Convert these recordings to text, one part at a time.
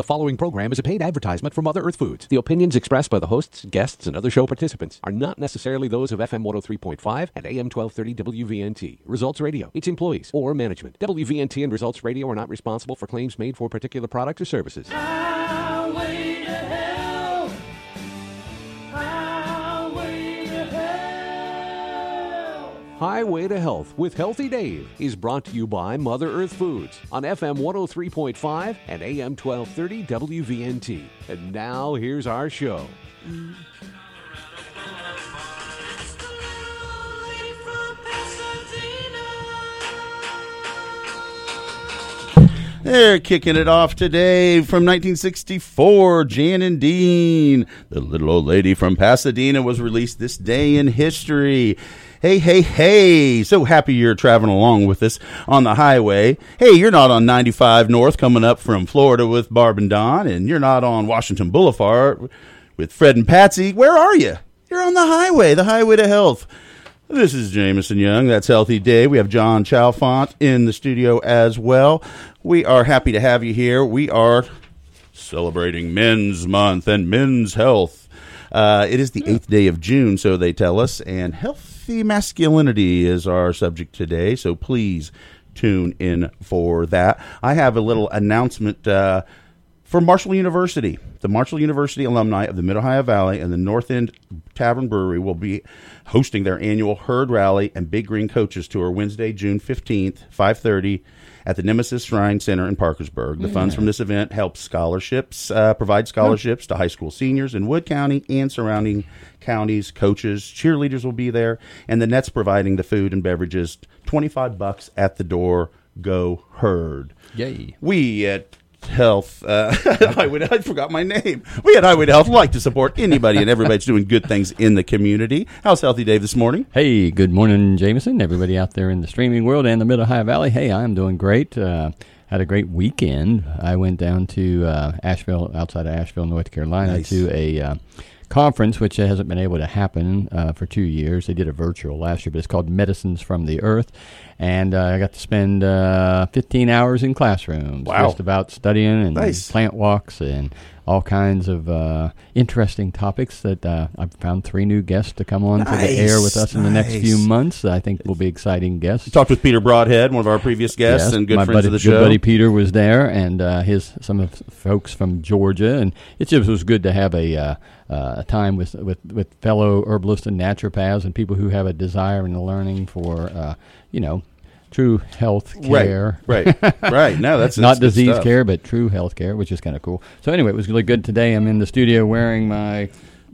The following program is a paid advertisement for Mother Earth Foods. The opinions expressed by the hosts, guests, and other show participants are not necessarily those of FM 103.5 and AM 1230 WVNT, Results Radio, its employees, or management. WVNT and Results Radio are not responsible for claims made for particular products or services. Highway to Health with Healthy Dave is brought to you by Mother Earth Foods on FM 103.5 and AM 1230 WVNT. And now here's our show. They're kicking it off today from 1964. Jan and Dean, the little old lady from Pasadena, was released this day in history. Hey, hey, hey. So happy you're traveling along with us on the highway. Hey, you're not on 95 North coming up from Florida with Barb and Don, and you're not on Washington Boulevard with Fred and Patsy. Where are you? You're on the highway, the highway to health. This is Jameson Young. That's Healthy Dave. We have John Chalfont in the studio as well. We are happy to have you here. We are celebrating Men's Month and Men's Health. Uh, it is the eighth day of June, so they tell us, and healthy masculinity is our subject today. So please tune in for that. I have a little announcement. Uh, for Marshall University. The Marshall University alumni of the Mid Ohio Valley and the North End Tavern Brewery will be hosting their annual Herd Rally and Big Green Coaches Tour Wednesday, June 15th, 5:30 at the Nemesis Shrine Center in Parkersburg. The funds from this event help scholarships, uh, provide scholarships to high school seniors in Wood County and surrounding counties. Coaches, cheerleaders will be there, and the Nets providing the food and beverages. 25 bucks at the door. Go Herd. Yay. We at Health, uh, would. I forgot my name. We at Highway to Health like to support anybody and everybody that's doing good things in the community. How's Healthy Dave this morning? Hey, good morning, Jameson. Everybody out there in the streaming world and the Mid Ohio Valley. Hey, I'm doing great. Uh, had a great weekend. I went down to uh, Asheville, outside of Asheville, North Carolina, Nice. to a uh, conference which hasn't been able to happen uh, for two years. They did a virtual last year, but it's called Medicines from the Earth. And uh, I got to spend uh, 15 hours in classrooms, Wow. just about studying and Nice. plant walks and all kinds of uh, interesting topics that uh, I've found three new guests to come on to the air with us in the next few Nice. months. I think will be exciting guests. Talked with Peter Broadhead, one of our previous guests Yes, and good my friends buddy, of the good show. buddy Peter was there, and uh, his some of folks from Georgia, and it just was good to have a uh, uh, a time with, with with fellow herbalists and naturopaths and people who have a desire and a learning for uh, you know true health Right, care. right, right. No, that's not that's disease care, but true health care, which is kind of cool. So anyway, it was really good today. I'm in the studio wearing my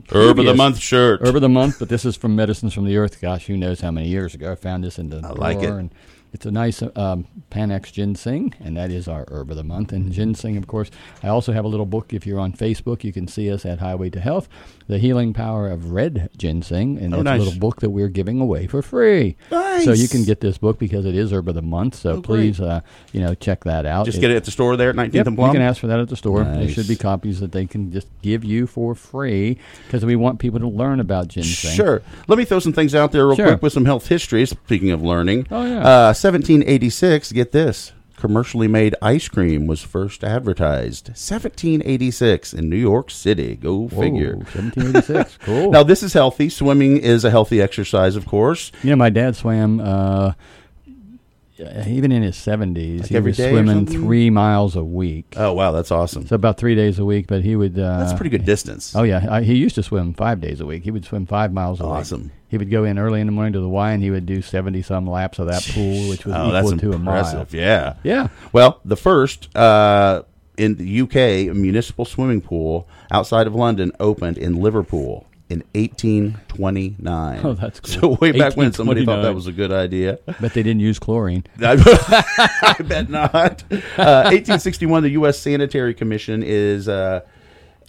Herb of the month shirt. Herb of the month, but this is from Medicines from the Earth. Gosh, who knows how many years ago I found this in the I like drawer, it. And it's a nice um, Panax ginseng, and that is our herb of the month. And ginseng, of course. I also have a little book. If you're on Facebook, you can see us at Highway to Health, the healing power of red ginseng, and Oh, that's nice. a little book that we're giving away for free. Nice. So you can get this book because it is herb of the month. So Oh, please, uh, you know, check that out. Just get it at the store there at 19th Yep, and you can ask for that at the store. There should be copies that they can just give you for free because we want people to learn about ginseng. Sure. Let me throw some things out there real Sure. quick with some health history. Speaking of learning, Oh, yeah. uh, 1786. Get this: commercially made ice cream was first advertised. 1786 in New York City. Go Whoa, figure. 1786. cool. Now this is healthy. Swimming is a healthy exercise, of course. you know, my dad swam. Uh, even in his 70s, Like he was swimming three miles a week. Oh wow, that's awesome. so about three days a week, but he would. Uh, That's pretty good distance. Oh yeah, I, he used to swim five days a week. He would swim five miles a Awesome. week. Awesome. He would go in early in the morning to the Y, and he would do seventy some laps of that pool, which was Oh, that's equal to a mile. Yeah. Yeah. Well, the first uh, in the UK a municipal swimming pool outside of London opened in Liverpool in 1829. Oh, that's cool. So way back when somebody thought that was a good idea. Bet they didn't use chlorine. I, I bet not. Uh, 1861, the U.S. Sanitary Commission is uh,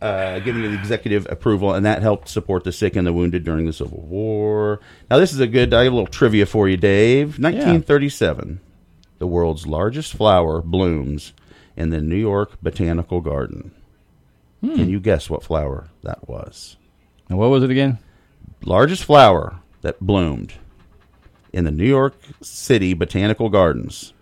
uh, giving the executive approval, and that helped support the sick and the wounded during the Civil War. Now, this is a good. I have a little trivia for you, Dave. 1937, the world's largest flower blooms in the New York Botanical Garden. Can you guess what flower that was? And what was it again? Largest flower that bloomed in the New York City Botanical Gardens.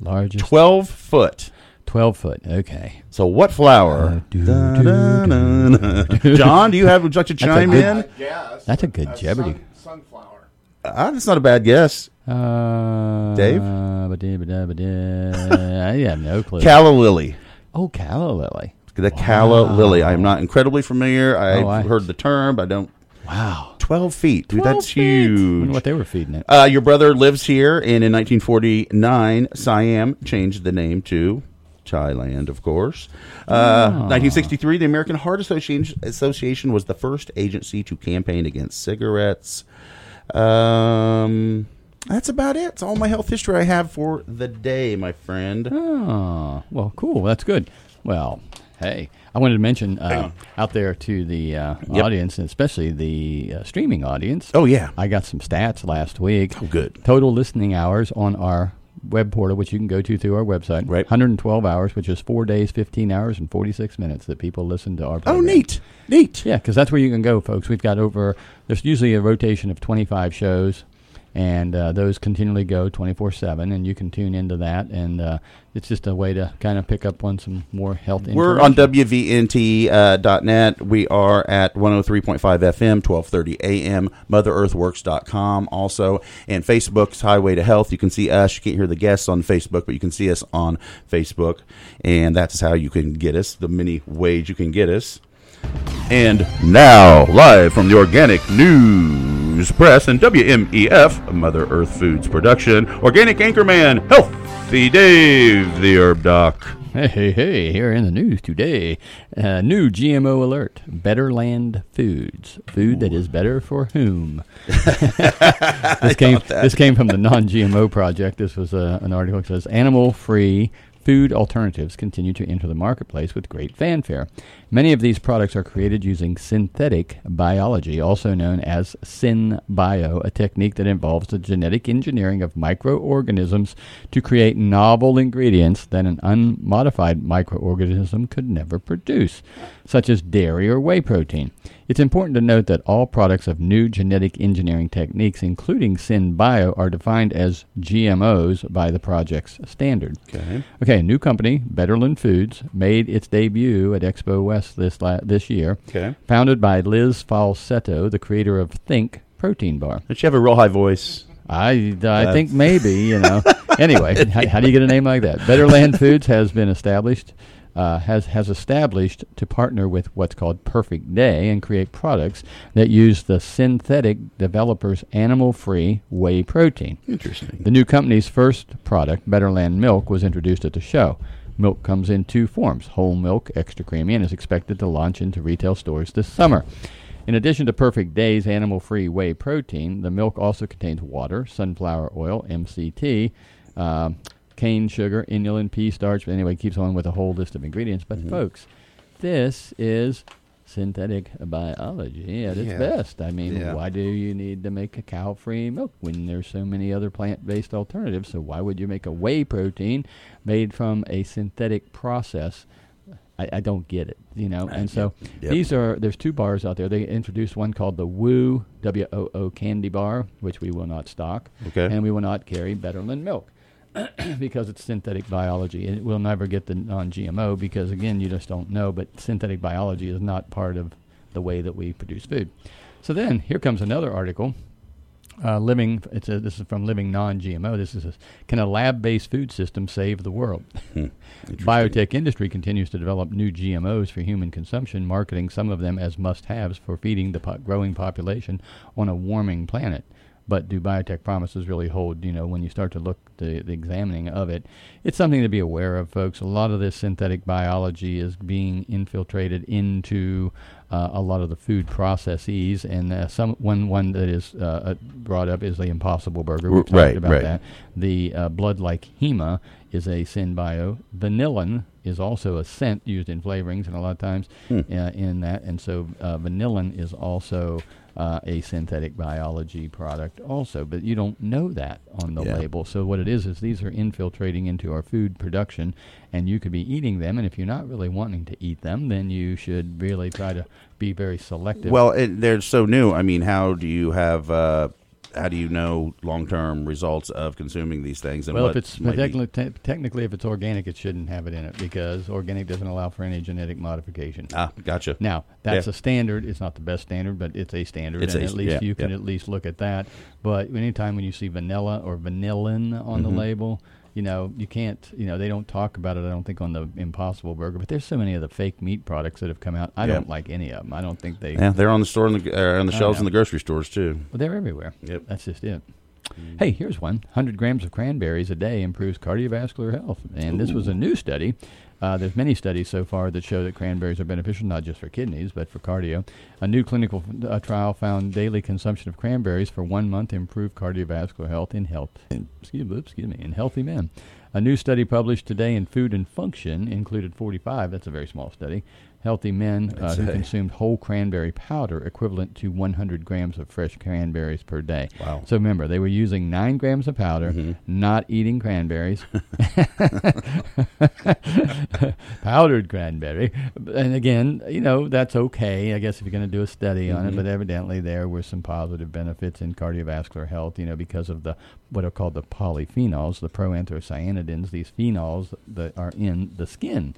Largest 12 foot. 12 foot. Okay. So what flower? do, Da-da-da-da. John, do you have would you like to a chime good- in? Yes. That's a good Uh, Jeopardy. Sun, sunflower. Ah, that's not a bad guess. Uh, Dave? I have no clue. Calla lily. oh, calla lily. The calla lily. I am not incredibly familiar. I've Oh, I- heard the term, but I don't. Wow. 12 feet. Dude, 12 that's feet. Wonder huge. what they were feeding it. Uh, your brother lives here, and in 1949, Siam changed the name to Thailand, of course. Uh, 1963, the American Heart Association, Association was the first agency to campaign against cigarettes. Um, that's about it. It's all my health history I have for the day, my friend. Oh, well, cool. That's good. Well, hey, I wanted to mention uh, out there to the uh, Yep. audience, and especially the uh, streaming audience. Oh, yeah. I got some stats last week. Oh, good. Total listening hours on our web portal, which you can go to through our website. Right. 112 hours, which is four days, 15 hours, and 46 minutes that people listen to our Program. Oh, neat. Neat. Yeah, because that's where you can go, folks. We've got over, there's usually a rotation of 25 shows, and uh, those continually go 24 7, and you can tune into that. And uh, it's just a way to kind of pick up on some more health We're on. WVNT.net. Uh, dot net. we are at 103.5 FM, 1230 AM, MotherEarthWorks.com also. And Facebook's Highway to Health. You can see us. You can't hear the guests on Facebook, but you can see us on Facebook. And that's how you can get us, the many ways you can get us. And now, live from the Organic News Press and WMEF, Mother Earth Foods production, Organic Anchorman, Healthy Dave, the Herb Doc. Hey, hey, hey, here in the news today. Uh, new GMO alert Betterland Foods. Food that is better for whom? this, came, this came from the Non GMO Project. This was uh, an article that says animal free food alternatives continue to enter the marketplace with great fanfare. Many of these products are created using synthetic biology, also known as SynBio, a technique that involves the genetic engineering of microorganisms to create novel ingredients that an unmodified microorganism could never produce, such as dairy or whey protein. It's important to note that all products of new genetic engineering techniques, including SynBio, are defined as GMOs by the project's standard. Okay. Okay, a new company, Betterland Foods, made its debut at Expo West this la- this year. Okay. Founded by Liz Falsetto, the creator of Think Protein Bar. Don't have a real high voice? I, I think maybe, you know. anyway, how, how do you get a name like that? Betterland Foods has been established, uh, has, has established to partner with what's called Perfect Day and create products that use the synthetic developer's animal free whey protein. Interesting. The new company's first product, Betterland Milk, was introduced at the show. Milk comes in two forms whole milk, extra creamy, and is expected to launch into retail stores this summer. In addition to Perfect Day's animal free whey protein, the milk also contains water, sunflower oil, MCT, um, cane sugar, inulin, pea starch. But anyway, it keeps on with a whole list of ingredients. But, folks, this is synthetic biology at its Yeah. best. I mean, Yeah. why do you need to make a cow-free milk when there's so many other plant-based alternatives? So why would you make a whey protein made from a synthetic process? I, I don't get it, you know. And so Yep. these are there's two bars out there. They introduced one called the Woo W O O Candy Bar, which we will not stock, Okay. and we will not carry Betterland milk because it's synthetic biology. It will never get the non-GMO because again, you just don't know. But synthetic biology is not part of the way that we produce food. So then here comes another article. Uh, living, it's a, this is from Living Non-GMO. This is a, can a lab-based food system save the world? Biotech industry continues to develop new GMOs for human consumption, marketing some of them as must-haves for feeding the po- growing population on a warming planet. But do biotech promises really hold? You know, when you start to look the, the examining of it, it's something to be aware of, folks. A lot of this synthetic biology is being infiltrated into uh, a lot of the food processes, and uh, some one one that is uh, uh, brought up is the Impossible Burger. We've talked right, about right. that. The uh, blood like hema is a synbio. Vanillin is also a scent used in flavorings, and a lot of times Hmm. uh, in that. And so uh, vanillin is also uh, a synthetic biology product, also. But you don't know that on the Yeah. label. So what it is is these are infiltrating into our food production, and you could be eating them. And if you're not really wanting to eat them, then you should really try to be very selective. Well, it, they're so new. I mean, how do you have uh, how do you know long term results of consuming these things? And Well, what if it's technically, te- technically, if it's organic, it shouldn't have it in it because organic doesn't allow for any genetic modification. ah, gotcha. Now, that's Yeah. a standard. It's not the best standard, but it's a standard, It's and a- at least yeah, you can yeah. at least look at that. But anytime when you see vanilla or vanillin on Mm-hmm. the label, you know you can't. You know they don't talk about it. I don't think on the Impossible Burger, but there's so many of the fake meat products that have come out. I Yeah. don't like any of them. I don't think they. Yeah, they're on the store in the, uh, on the Oh, shelves in the grocery stores too. Well, they're everywhere. Yep. That's just it. Hey, here's one. 100 grams of cranberries a day improves cardiovascular health. And this was a new study. Uh, there's many studies so far that show that cranberries are beneficial not just for kidneys, but for cardio. A new clinical uh, trial found daily consumption of cranberries for one month improved cardiovascular health in health. Excuse me, excuse me, in healthy men. A new study published today in Food and Function included 45. That's a very small study. Healthy men uh, who consumed whole cranberry powder equivalent to 100 grams of fresh cranberries per day. Wow. So remember, they were using nine grams of powder, Mm-hmm. not eating cranberries, powdered cranberry. And again, you know that's okay. I guess if you're going to do a study on Mm-hmm. it, but evidently there were some positive benefits in cardiovascular health. You know, because of the what are called the polyphenols, the proanthocyanidins, these phenols that are in the skin.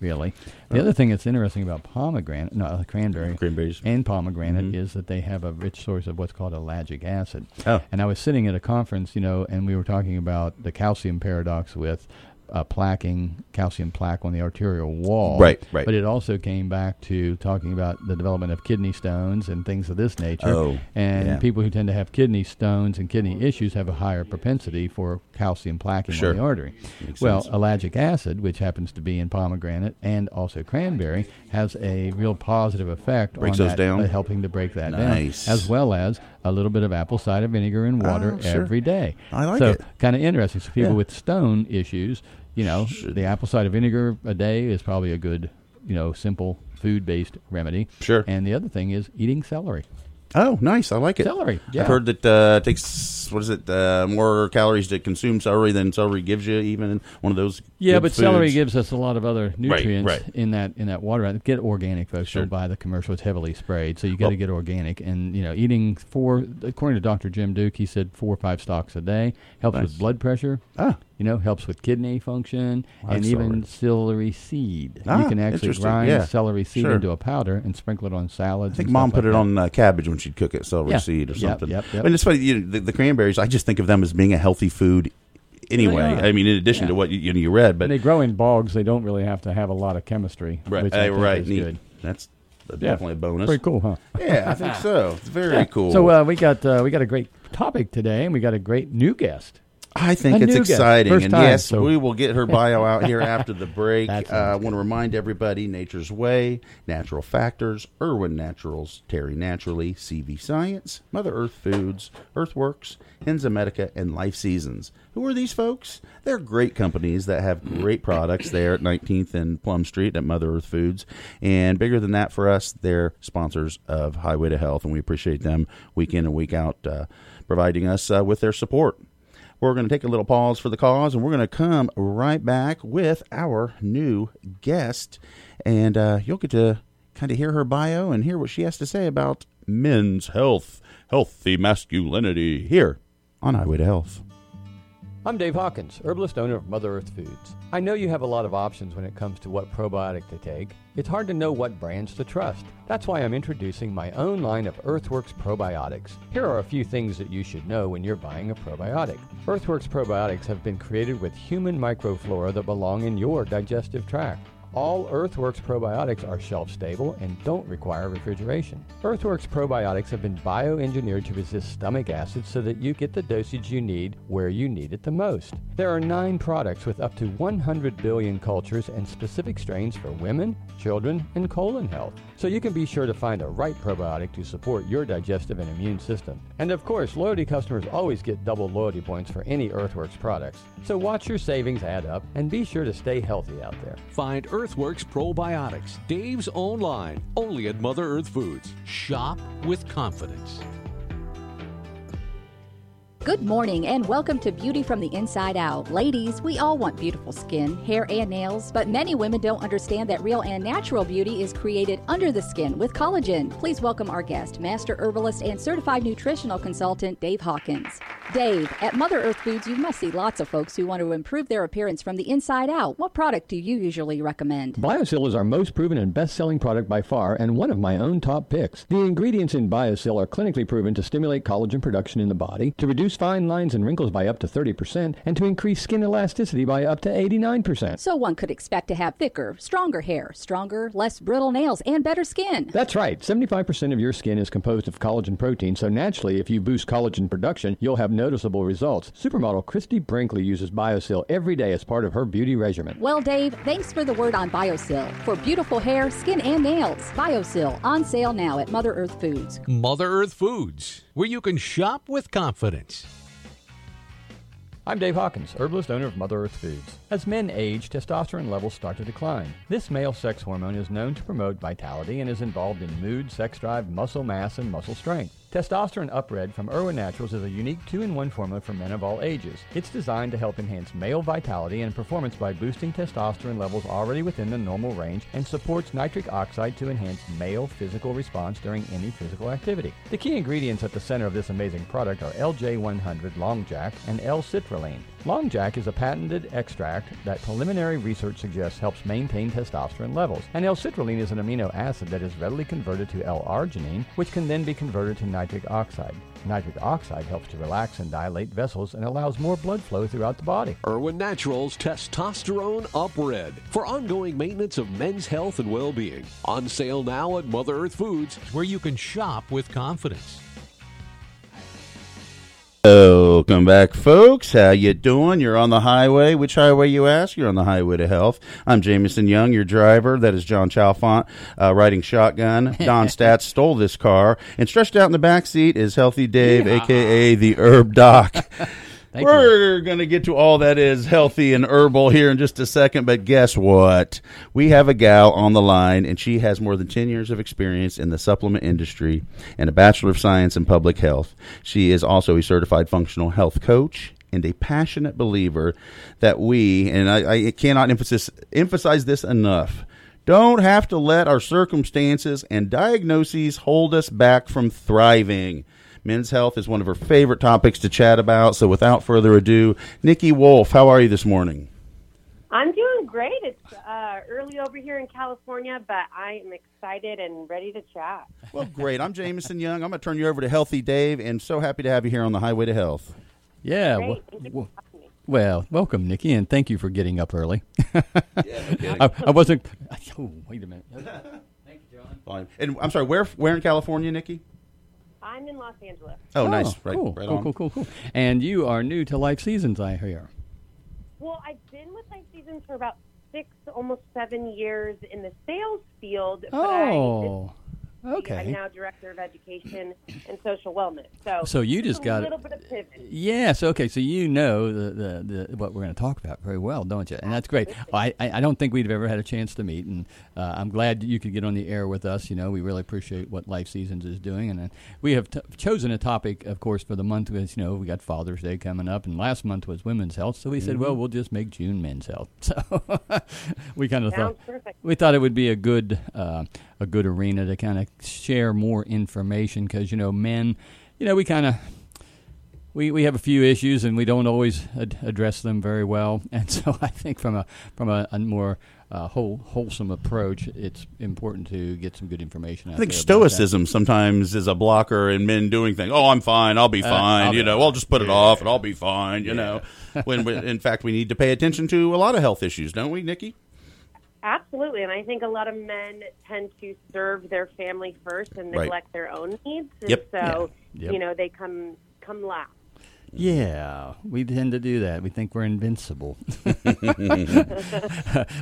Really, the other thing that's interesting about pomegranate, no, uh, cranberry, Cranberries. and pomegranate is that they have a rich source of what's called ellagic acid. Oh. And I was sitting at a conference, you know, and we were talking about the calcium paradox with uh, plaquing, calcium plaque on the arterial wall. Right, right. But it also came back to talking about the development of kidney stones and things of this nature. Oh, and yeah. people who tend to have kidney stones and kidney issues have a higher propensity for calcium plaquing Sure. on the artery. Makes well, sense. ellagic acid, which happens to be in pomegranate and also cranberry, has a real positive effect Breaks on those that, down? uh, helping to break that Nice. down, as well as a little bit of apple cider vinegar and water Oh, sure. every day. I like so it. kind of interesting. So people Yeah. with stone issues, you know, Should- the apple cider vinegar a day is probably a good, you know, simple food-based remedy. Sure. And the other thing is eating celery. Oh, nice. I like it. Celery, yeah. I've heard that uh, it takes what is it uh, more calories to consume celery than celery gives you. Even one of those. Yeah, good but celery gives us a lot of other nutrients right. in that in that water. Get organic, folks. Sure. Don't buy the commercial; it's heavily sprayed. So you got to Well- get organic. And you know, eating four, according to Dr. Jim Duke, he said four or five stalks a day helps Nice. with blood pressure. Ah, You know, helps with kidney function and even celery seed. Ah, you can actually grind Yeah. celery seed Sure. into a powder and sprinkle it on salads. I think mom put like it that. on uh, cabbage when she'd cook it, celery Yeah. seed or Yep, something. yep, yep. It's funny. You know, the, the cranberries. I just think of them as being a healthy food. Anyway. I mean, in addition Yeah. to what you, you, know, you read, but And they grow in bogs. They don't really have to have a lot of chemistry. right, which I uh, right, is neat. good. That's definitely a bonus. Pretty cool, huh? Yeah, I think so. It's very cool. So uh, we got uh, we got a great topic today, and we got a great new guest. I think A it's new guest. exciting, First and time, yes, so- we will get her bio out here after the break. That Uh, sounds I want to remind everybody: Nature's Way, Natural Factors, Irwin Naturals, Terry Naturally, CV Science, Mother Earth Foods, Earthworks, Enzymedica, and Life Seasons. Who are these folks? They're great companies that have great products there at 19th and Plum Street at Mother Earth Foods. And bigger than that for us, they're sponsors of Highway to Health, and we appreciate them week in and week out uh, providing us uh, with their support. We're going to take a little pause for the cause, and we're going to come right back with our new guest. And uh, you'll get to kind of hear her bio and hear what she has to say about men's health, healthy masculinity here on Highway to Health. I'm Dave Hawkins, herbalist owner of Mother Earth Foods. I know you have a lot of options when it comes to what probiotic to take. It's hard to know what brands to trust. That's why I'm introducing my own line of Earthworks probiotics. Here are a few things that you should know when you're buying a probiotic. Earthworks probiotics have been created with human microflora that belong in your digestive tract. All Earthworks probiotics are shelf stable and don't require refrigeration. Earthworks probiotics have been bioengineered to resist stomach acid so that you get the dosage you need where you need it the most. There are nine products with up to 100 billion cultures and specific strains for women, children, and colon health. So you can be sure to find the right probiotic to support your digestive and immune system. And of course, loyalty customers always get double loyalty points for any Earthworks products. So watch your savings add up and be sure to stay healthy out there. Find Earthworks Probiotics, Dave's own line, only at Mother Earth Foods. Shop with confidence. Good morning and welcome to Beauty from the Inside Out. Ladies, we all want beautiful skin, hair, and nails, but many women don't understand that real and natural beauty is created under the skin with collagen. Please welcome our guest, Master Herbalist and Certified Nutritional Consultant, Dave Hawkins. Dave, at Mother Earth Foods, you must see lots of folks who want to improve their appearance from the inside out. What product do you usually recommend? Biosil is our most proven and best selling product by far, and one of my own top picks. The ingredients in Biosil are clinically proven to stimulate collagen production in the body, to reduce fine lines and wrinkles by up to 30%, and to increase skin elasticity by up to 89%. So one could expect to have thicker, stronger hair, stronger, less brittle nails, and better skin. That's right. 75% of your skin is composed of collagen protein, so naturally, if you boost collagen production, you'll have noticeable results. Supermodel Christie Brinkley uses Biosil every day as part of her beauty regimen. Well, Dave, thanks for the word on Biosil. For beautiful hair, skin, and nails, Biosil on sale now at Mother Earth Foods. Mother Earth Foods, where you can shop with confidence. I'm Dave Hawkins, herbalist owner of Mother Earth Foods. As men age, testosterone levels start to decline. This male sex hormone is known to promote vitality and is involved in mood, sex drive, muscle mass, and muscle strength. Testosterone Up Red from Irwin Naturals is a unique two-in-one formula for men of all ages. It's designed to help enhance male vitality and performance by boosting testosterone levels already within the normal range and supports nitric oxide to enhance male physical response during any physical activity. The key ingredients at the center of this amazing product are LJ100 Long Jack and L-citrulline. Long Jack is a patented extract that preliminary research suggests helps maintain testosterone levels, and L-citrulline is an amino acid that is readily converted to L-arginine, which can then be converted to nitric oxide. Nitric oxide helps to relax and dilate vessels and allows more blood flow throughout the body. Irwin Naturals Testosterone Up Red for ongoing maintenance of men's health and well-being. On sale now at Mother Earth Foods, where you can shop with confidence. Welcome back, folks. How you doing? You're on the highway. Which highway, you ask? You're on the highway to health. I'm Jameson Young, your driver. That is John Chalfont, uh, riding shotgun. Don Stats stole this car, and stretched out in the back seat is Healthy Dave, aka the Herb Doc. Thank. We're going to get to all that is healthy and herbal here in just a second, but guess what? We have a gal on the line, and she has more than 10 years of experience in the supplement industry and a Bachelor of Science in Public Health. She is also a certified functional health coach and a passionate believer that we, and I, I cannot emphasize, emphasize this enough, don't have to let our circumstances and diagnoses hold us back from thriving. Men's health is one of her favorite topics to chat about. So, without further ado, Nikki Wolfe, how are you this morning? I'm doing great. It's uh, early over here in California, but I am excited and ready to chat. Well, great. I'm Jameson Young. I'm going to turn you over to Healthy Dave, and so happy to have you here on the Highway to Health. Yeah. Great. Well, Thank you well, for well, welcome, Nikki, and thank you for getting up early. I, I wasn't. Oh, wait a minute. Thank you, John. Fine. And I'm sorry, where where in California, Nikki? I'm in Los Angeles. Oh, oh, nice. Right, cool, right cool, on. cool, cool, cool. And you are new to Life Seasons, I hear. Well, I've been with Life Seasons for about six, almost seven years in the sales field. But Oh, I, I'm okay. now director of education and social wellness. So, So you just a got little bit of pivot. Yes. Okay. So you know the, the, the what we're going to talk about very well, don't you? And that's great. I, I I don't think we'd have ever had a chance to meet, and uh, I'm glad you could get on the air with us. You know, we really appreciate what Life Seasons is doing, and uh, we have t- chosen a topic, of course, for the month. Is you know we got Father's Day coming up, and last month was Women's Health, so we said, well, we'll just make June Men's Health. So we kind of thought perfect. we thought it would be a good uh, a good arena to kind of share more information because you know men, you know we kind of we, we have a few issues and we don't always ad- address them very well, and so I think from a from a, a more uh, whole, wholesome approach, it's important to get some good information. Out I think about that. stoicism sometimes is a blocker in men doing things. Oh, I'm fine. I'll be Uh, fine. I'll you be know, I'll just put it off and I'll be fine. You know, when, when in fact we need to pay attention to a lot of health issues, don't we, Nikki? Absolutely. And I think a lot of men tend to serve their family first and Right. neglect their own needs. And Yep. so, Yeah. Yep. you know, they come come last. Yeah, we tend to do that. We think we're invincible.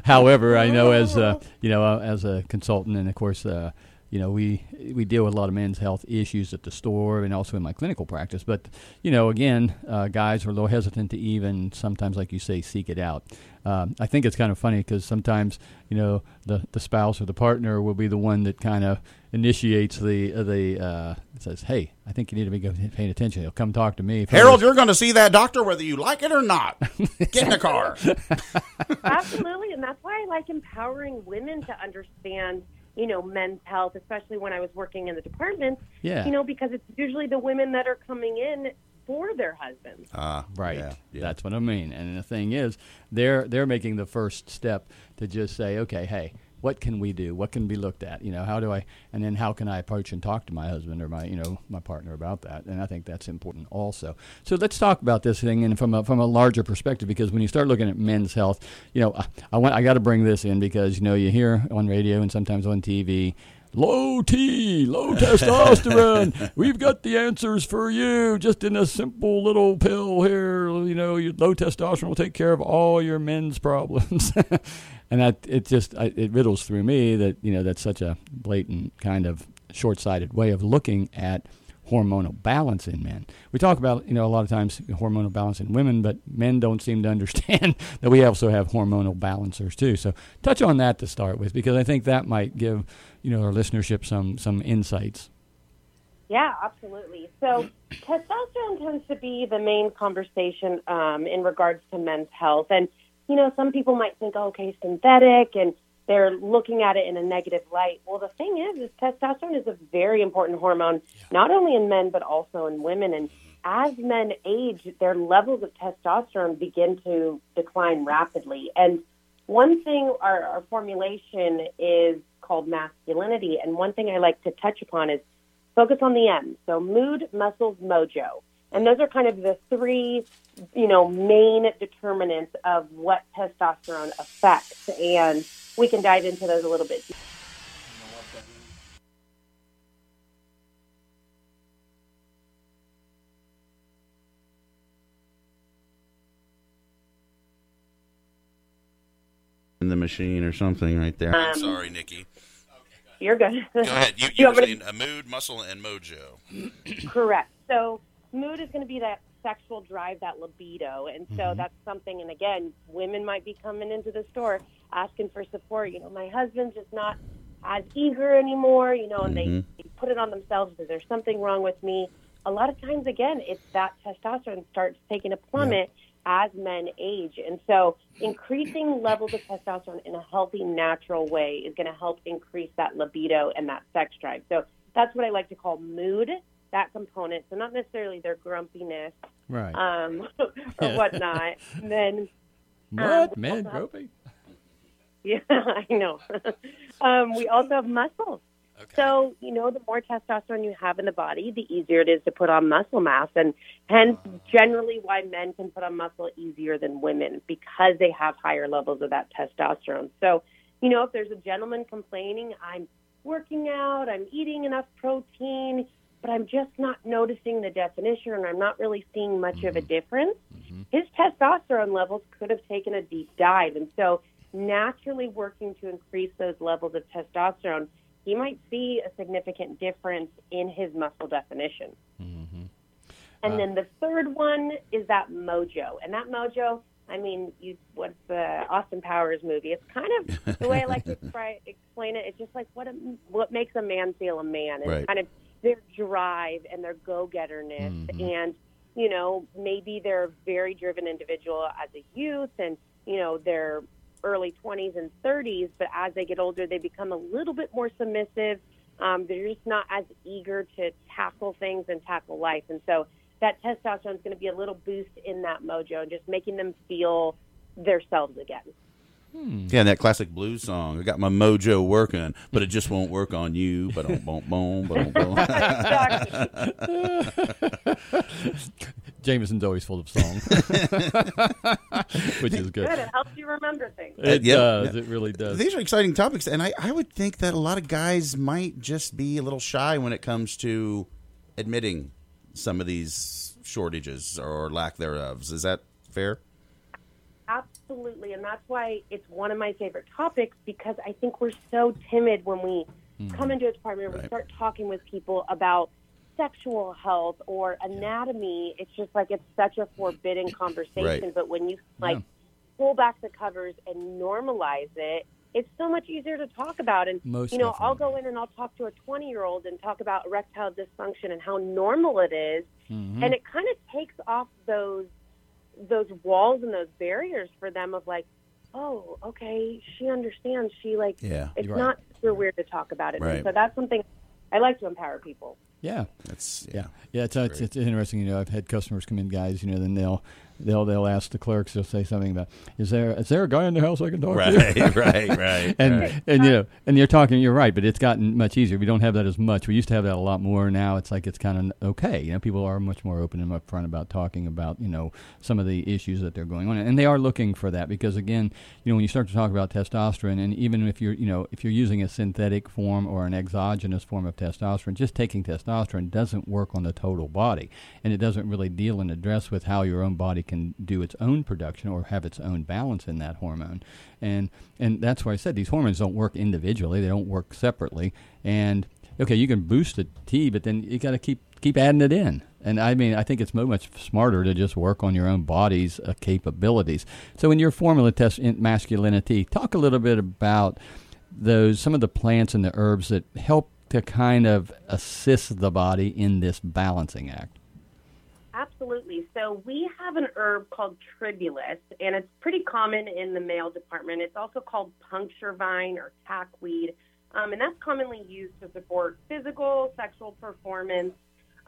However, I know as uh, you know, uh, as a consultant, and of course, uh, you know, we we deal with a lot of men's health issues at the store and also in my clinical practice. But you know, again, uh, guys are a little hesitant to even sometimes, like you say, seek it out. Um, I think it's kind of funny because sometimes you know the the spouse or the partner will be the one that kind of initiates the uh, the uh, says, "Hey, I think you need to be paying attention." He'll come talk to me. Harold, you're going to see that doctor whether you like it or not. Get in the car. Absolutely, and that's why I like empowering women to understand, you know, men's health, especially when I was working in the department. Yeah. You know, because it's usually the women that are coming in for their husbands. Ah, Right. yeah, yeah. That's what I mean. And the thing is, they're they're making the first step to just say, okay, hey, what can we do? What can be looked at? You know, how do I? And then how can I approach and talk to my husband or my you know my partner about that? And I think that's important also. So let's talk about this thing and from a from a larger perspective because when you start looking at men's health, you know, I, I want I got to bring this in because you know you hear on radio and sometimes on TV low T, low testosterone. We've got the answers for you just in a simple little pill here. You know, your low testosterone will take care of all your men's problems. and that it just I, it riddles through me that you know that's such a blatant kind of short-sighted way of looking at hormonal balance in men. We talk about, you know, a lot of times hormonal balance in women, but men don't seem to understand that we also have hormonal balancers too. So touch on that to start with, because I think that might give, you know, our listenership some some insights. Yeah, absolutely. So testosterone tends to be the main conversation um, in regards to men's health. And, you know, some people might think, oh, okay, synthetic, and they're looking at it in a negative light. Well, the thing is, is testosterone is a very important hormone, not only in men, but also in women. And as men age, their levels of testosterone begin to decline rapidly. And one thing, our, our formulation is called masculinity. And one thing I like to touch upon is focus on the M. So mood, muscles, mojo. And those are kind of the three, you know, main determinants of what testosterone affects. And we can dive into those a little bit. in the machine or something right there. Um, Sorry, Nikki. You're good. Go ahead. You, You you were want saying a mood, muscle, and mojo. Correct. So mood is going to be that sexual drive, that libido, and so Mm-hmm. that's something. And again, women might be coming into the store asking for support. You know, my husband's just not as eager anymore. You know, and Mm-hmm. they, they put it on themselves because there's something wrong with me. A lot of times, again, it's that testosterone starts taking a plummet as men age, and so increasing levels of testosterone in a healthy, natural way is going to help increase that libido and that sex drive. So that's what I like to call mood that component. So not necessarily their grumpiness Right. um, or whatnot. And then, what? um, Man, gropey? yeah, I know. um, we also have muscles. So, you know, the more testosterone you have in the body, the easier it is to put on muscle mass. And hence, generally, why men can put on muscle easier than women because they have higher levels of that testosterone. So, you know, if there's a gentleman complaining, I'm working out, I'm eating enough protein, but I'm just not noticing the definition and I'm not really seeing much of a mm-hmm. difference, mm-hmm. his testosterone levels could have taken a deep dive. And so, naturally working to increase those levels of testosterone, he might see a significant difference in his muscle definition. Mm-hmm. And uh, then the third one is that mojo. And that mojo, I mean, you what's the Austin Powers movie? It's kind of the way I like to expri- explain it. It's just like what a, what makes a man feel a man. It's Right. kind of their drive and their go-getterness and you know maybe they're a very driven individual as a youth and you know they're early 20s and 30s but as they get older they become a little bit more submissive. Um, they're just not as eager to tackle things and tackle life. And so that testosterone is going to be a little boost in that mojo and just making them feel themselves again Hmm. Yeah, and that classic blues song. I got my mojo working, but it just won't work on you. But boom, boom, boom, boom. exactly. Jameson's always full of song, which is good. good it helps you remember things It uh, Yeah, does. yeah. It really does. These are exciting topics, and I, I would think that a lot of guys might just be a little shy when it comes to admitting some of these shortages or lack thereof. Is that fair? Absolutely, and that's why it's one of my favorite topics because I think we're so timid when we come into a department where we start talking with people about sexual health or anatomy, it's just like it's such a forbidden conversation. Right. But when you like pull back the covers and normalize it, it's so much easier to talk about. And Most you know, I'll go in and I'll talk to a 20 year old and talk about erectile dysfunction and how normal it is. Mm-hmm. and it kind of takes off those those walls and those barriers for them of like, oh, okay, she understands. She like, Yeah. it's Right. not super weird to talk about it. Right. So that's something I like to empower people. Yeah. That's Yeah, yeah, it's, it's it's interesting. You know, I've had customers come in, guys. You know, then they'll they'll they'll ask the clerks. They'll say something about, "Is there is there a guy in the house I can talk to?" right, right, right. and right. and you know, and you're talking. You're right, but it's gotten much easier. We don't have that as much. We used to have that a lot more. Now it's like it's kind of okay. You know, people are much more open and upfront about talking about you know some of the issues that they're going on, and they are looking for that because again, you know, when you start to talk about testosterone, and even if you're you know if you're using a synthetic form or an exogenous form of testosterone, just taking testosterone doesn't work on the total body, and it doesn't really deal and address with how your own body can do its own production or have its own balance in that hormone, and and that's why I said these hormones don't work individually; they don't work separately, and okay, you can boost the T, but then you got to keep keep adding it in. And I mean, I think it's much smarter to just work on your own body's uh, capabilities. So, in your formula test in masculinity, talk a little bit about those some of the plants and the herbs that help to kind of assist the body in this balancing act. Absolutely. So we have an herb called tribulus, and it's pretty common in the male department. It's also called puncture vine or tackweed, um, and that's commonly used to support physical, sexual performance.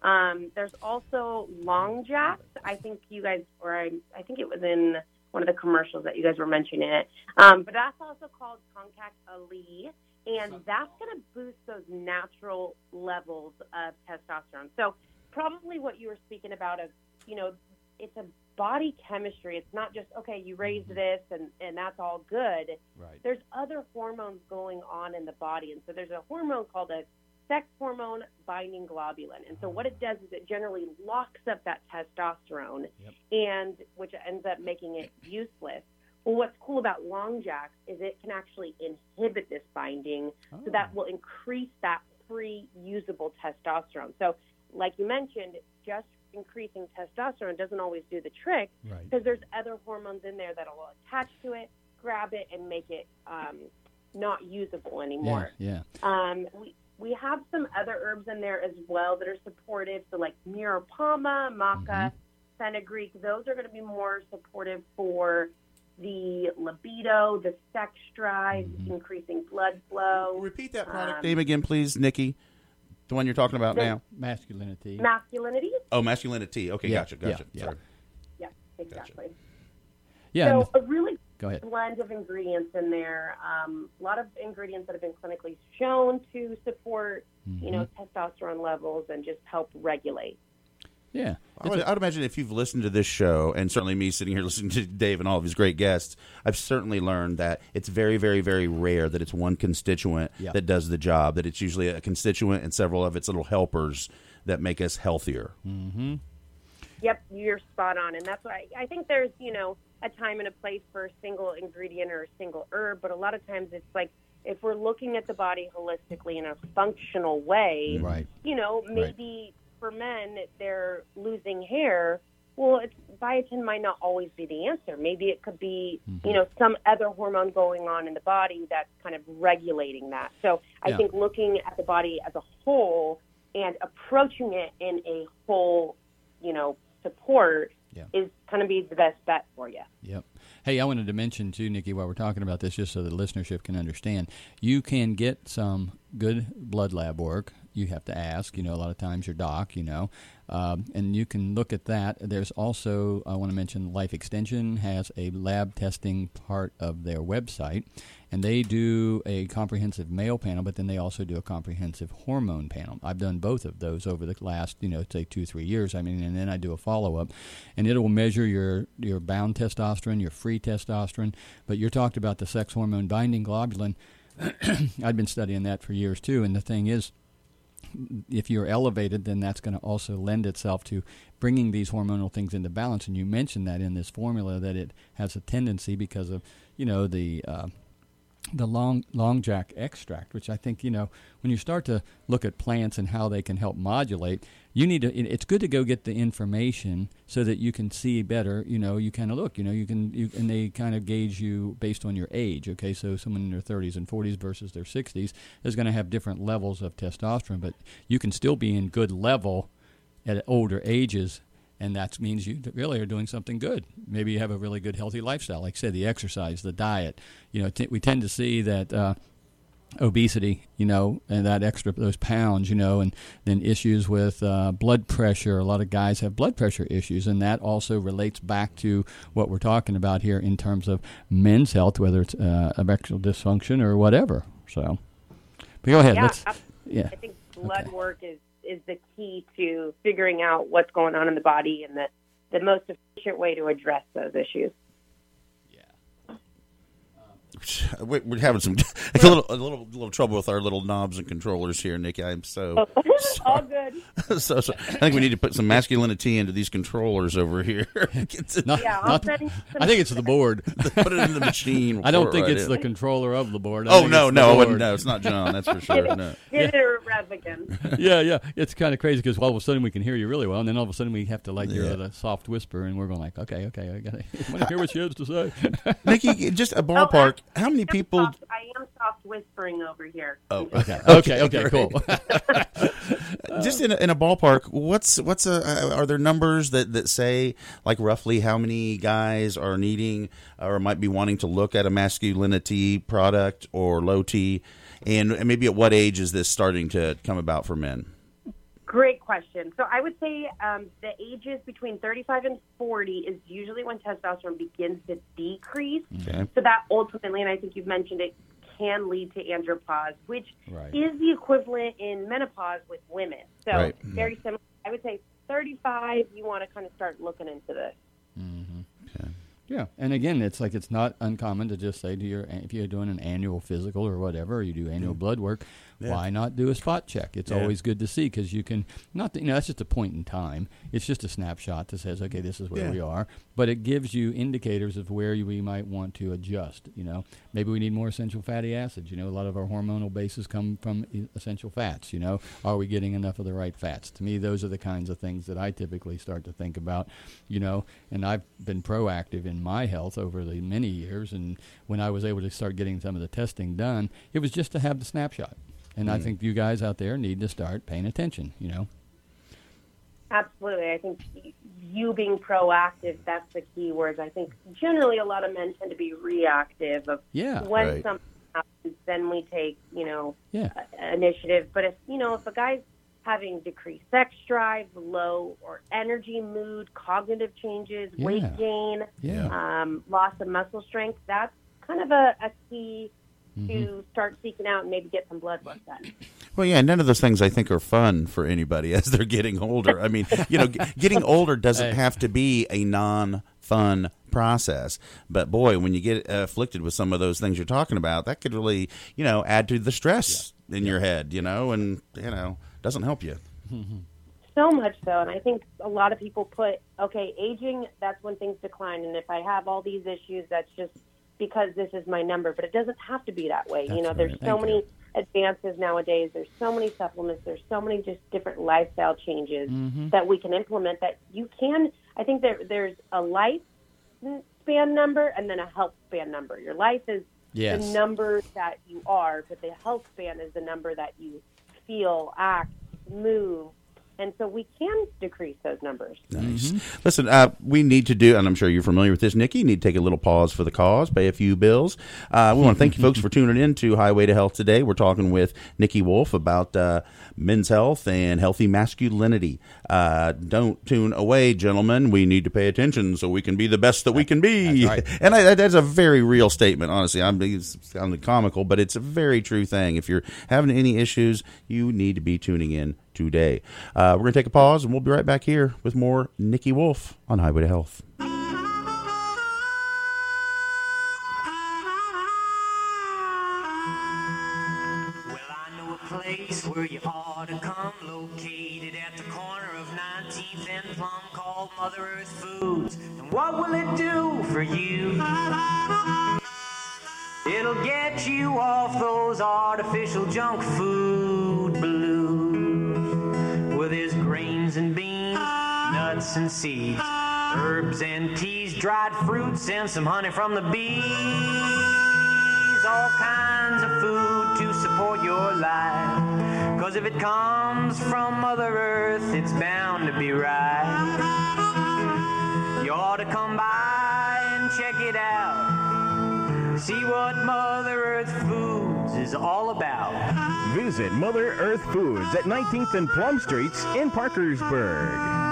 Um, there's also long jacks. I think you guys, or I, I think it was in one of the commercials that you guys were mentioning it. Um, but that's also called Tongkat Ali, and that's going to boost those natural levels of testosterone. So probably what you were speaking about of, you know, it's a body chemistry. It's not just okay, you raised mm-hmm. this and and that's all good. Right. There's other hormones going on in the body, and so there's a hormone called a sex hormone binding globulin. And so what it does is it generally locks up that testosterone, and which ends up making it useless. Well, what's cool about long jacks is it can actually inhibit this binding, so that oh. will increase that free usable testosterone. So, like you mentioned, just increasing testosterone doesn't always do the trick Right. because there's other hormones in there that'll attach to it, grab it, and make it um, not usable anymore. Yeah. Um, we we have some other herbs in there as well that are supportive. So like Muira Puama, Maca, fenugreek, those are going to be more supportive for the libido, the sex drive, increasing blood flow, Repeat that product Um, name again, please, Nikki. The one you're talking about the- now. Masculinity. masculinity. Oh, masculinity. Okay, Yeah, gotcha, gotcha. yeah, yeah. Sorry. Yeah, exactly. yeah. So and- a really go ahead. blend of ingredients in there. Um, a lot of ingredients that have been clinically shown to support, you know, Mm-hmm. testosterone levels and just help regulate. Yeah. I would, I would imagine if you've listened to this show, and certainly me sitting here listening to Dave and all of his great guests, I've certainly learned that it's very, very, very rare that it's one constituent Yeah. that does the job. That it's usually a constituent and several of its little helpers that make us healthier. Mm-hmm. Yep, you're spot on, and that's why I think there's you know a time and a place for a single ingredient or a single herb, but a lot of times it's like if we're looking at the body holistically in a functional way, Right. you know, maybe for men they're losing hair. Well, it's, biotin might not always be the answer. Maybe it could be, Mm-hmm. you know, some other hormone going on in the body that's kind of regulating that. So I Yeah. think looking at the body as a whole and approaching it in a whole, you know, support Yeah. is going to be the best bet for you. Yep. Hey, I wanted to mention too, Nikki, while we're talking about this, just so the listenership can understand, you can get some good blood lab work. You have to ask, you know, a lot of times your doc, you know, um, and you can look at that. There's also, I want to mention, Life Extension has a lab testing part of their website, and they do a comprehensive male panel, but then they also do a comprehensive hormone panel. I've done both of those over the last, you know, say two, three years. I mean, and then I do a follow up, and it will measure your your bound testosterone, your free testosterone. But you're talked about the sex hormone binding globulin. I've been studying that for years too, and the thing is, if you're elevated, then that's going to also lend itself to bringing these hormonal things into balance. And you mentioned that in this formula that it has a tendency because of you know the uh, the long long jack extract, which I think you know when you start to look at plants and how they can help modulate, you need to. It's good to go get the information so that you can see better. You know, you kind of look. You know, you can you and they kind of gauge you based on your age. Okay, so someone in their 30s and 40s versus their 60s is going to have different levels of testosterone, but you can still be in good level at older ages and that means you really are doing something good. Maybe you have a really good, healthy lifestyle. Like I said, the exercise, the diet. You know, t- we tend to see that uh, obesity, you know, and that extra those pounds, you know, and then issues with uh, blood pressure. A lot of guys have blood pressure issues, and that also relates back to what we're talking about here in terms of men's health, whether it's uh, erectile dysfunction or whatever. So, but go ahead. Yeah, let's. Yeah. I think blood Okay. work is is the key to figuring out what's going on in the body and the the most efficient way to address those issues. We- We're having some a little a little little trouble with our little knobs and controllers here, Nikki. I'm so oh, All good. so, so. I think we need to put some masculinity into these controllers over here. Get to- Not- Yeah, I'm not- setting I think it's the board. put it in the machine. I don't think right it's in. the controller of the board. I Oh no, no, I board. wouldn't. No, it's not John. That's for sure. No. Get it or rev again. yeah, yeah. It's kind of crazy because all of a sudden we can hear you really well, and then all of a sudden we have to like hear Yeah. the soft whisper, and we're going like, okay, okay, I got to want to hear what she has to say. Nikki, just a oh, ballpark. How many people? soft- I am soft whispering over here. Oh, okay, okay, okay, great. cool. just in a, in a ballpark, what's what's a, are there numbers that, that say like roughly how many guys are needing or might be wanting to look at a masculinity product or low T, and maybe at what age is this starting to come about for men? Great question. So I would say um, the ages between 35 and 40 is usually when testosterone begins to decrease. Okay. So that ultimately, and I think you've mentioned it, can lead to andropause, which Right. is the equivalent in menopause with women. So Right. Mm-hmm. very similar. I would say 35, you want to kind of start looking into this. Mm-hmm. yeah, and again, it's like it's not uncommon to just say to your if you're doing an annual physical or whatever, or you do annual mm-hmm. blood work, why not do a spot check? It's Yeah. always good to see because you can not you know that's just a point in time. It's just a snapshot that says, okay, this is where Yeah. we are, but it gives you indicators of where you, we might want to adjust. You know, maybe we need more essential fatty acids. You know, a lot of our hormonal bases come from e- essential fats. You know, are we getting enough of the right fats? To me, those are the kinds of things that I typically start to think about. You know, and I've been proactive in my health over the many years. And when I was able to start getting some of the testing done, it was just to have the snapshot. And I think you guys out there need to start paying attention. You know. Absolutely. I think you being proactive, that's the key words. I think generally a lot of men tend to be reactive of Yeah. when Right. something happens, then we take, you know, Yeah. uh, initiative. But if, you know, if a guy's having decreased sex drive, low or energy, mood, cognitive changes, Yeah. weight gain, Yeah. um, loss of muscle strength, that's kind of a, a key Mm-hmm. to start seeking out and maybe get some blood work done. Well, yeah, none of those things I think are fun for anybody as they're getting older. I mean, you know, g- getting older doesn't have to be a non-fun process. But boy, when you get afflicted with some of those things you're talking about, that could really, you know, add to the stress in your head, you know, and you know, doesn't help you. So much so, and I think a lot of people put, okay, aging, that's when things decline, and if I have all these issues, that's just because this is my number. But it doesn't have to be that way. you That's know, right. there's so Thank many you. advances nowadays. There's so many supplements. There's so many just different lifestyle changes mm-hmm. that we can implement. That you can. I think there there's a life span number and then a health span number. Your life is Yes. the number that you are, but the health span is the number that you feel, act, move. And so we can decrease those numbers. Nice. Listen, uh, we need to do, and I'm sure you're familiar with this, Nikki. You need to take a little pause for the cause, pay a few bills. Uh, we want to thank you folks for tuning in to Highway to Health today. We're talking with Nikki Wolfe about uh, men's health and healthy masculinity. Uh, don't tune away, gentlemen. We need to pay attention so we can be the best that we can be. That's right. And I, that's a very real statement, honestly. I'm it's sounding comical, but it's a very true thing. If you're having any issues, you need to be tuning in today. Uh, we're going to take a pause, and we'll be right back here with more Nikki Wolfe on Highway to Health. Well, I know a place where you ought to come, located at the corner of 19th and Plum, called Mother Earth Foods. And what will it do for you? It'll get you off those artificial junk food and seeds, herbs and teas, dried fruits, and some honey from the bees. All kinds of food to support your life. Cause if it comes from Mother Earth, it's bound to be right. You ought to come by and check it out. See what Mother Earth Foods is all about. Visit Mother Earth Foods at 19th and Plum Streets in Parkersburg.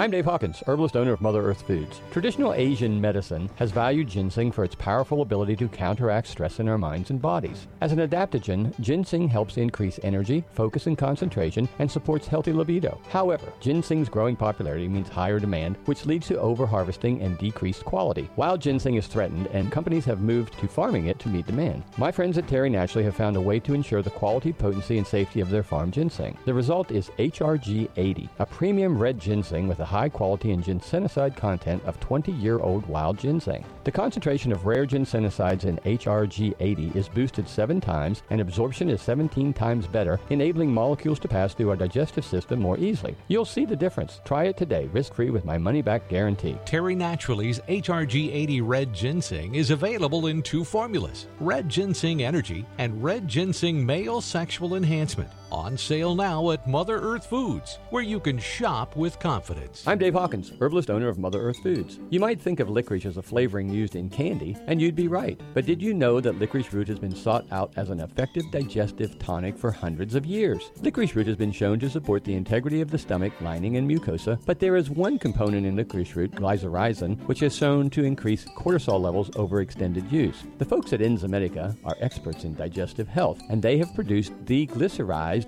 I'm Dave Hawkins, herbalist owner of Mother Earth Foods. Traditional Asian medicine has valued ginseng for its powerful ability to counteract stress in our minds and bodies. As an adaptogen, ginseng helps increase energy, focus, and concentration and supports healthy libido. However, ginseng's growing popularity means higher demand, which leads to overharvesting and decreased quality. Wild ginseng is threatened, and companies have moved to farming it to meet demand. My friends at Terry Naturally have found a way to ensure the quality, potency, and safety of their farm ginseng. The result is HRG 80, a premium red ginseng with a high quality and ginsenoside content of 20 year old wild ginseng. The concentration of rare ginsenosides in HRG 80 is boosted seven times, and absorption is 17 times better, enabling molecules to pass through our digestive system more easily. You'll see the difference. Try it today, risk free with my money back guarantee. Terry Naturally's HRG 80 Red Ginseng is available in two formulas Red Ginseng Energy and Red Ginseng Male Sexual Enhancement. On sale now at Mother Earth Foods, where you can shop with confidence. I'm Dave Hawkins, herbalist owner of Mother Earth Foods. You might think of licorice as a flavoring used in candy, and you'd be right. But did you know that licorice root has been sought out as an effective digestive tonic for hundreds of years? Licorice root has been shown to support the integrity of the stomach, lining, and mucosa, but there is one component in licorice root, glycyrrhizin, which is shown to increase cortisol levels over extended use. The folks at Enzymedica are experts in digestive health, and they have produced the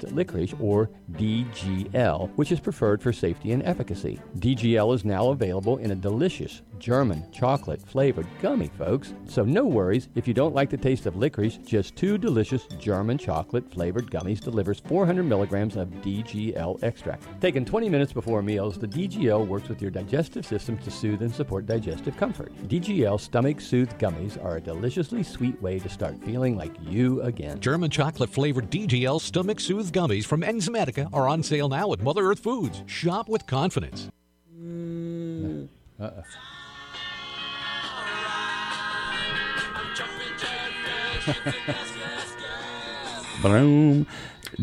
licorice, or DGL, which is preferred for safety and efficacy. DGL is now available in a delicious German chocolate flavored gummy, folks. So no worries if you don't like the taste of licorice, just two delicious German chocolate flavored gummies delivers 400 milligrams of DGL extract. Taken 20 minutes before meals, the DGL works with your digestive system to soothe and support digestive comfort. DGL stomach soothe gummies are a deliciously sweet way to start feeling like you again. German chocolate flavored DGL Stomach Soothe Gummies from Enzymedica are on sale now at Mother Earth Foods. Shop with confidence. Uh-uh. Boom.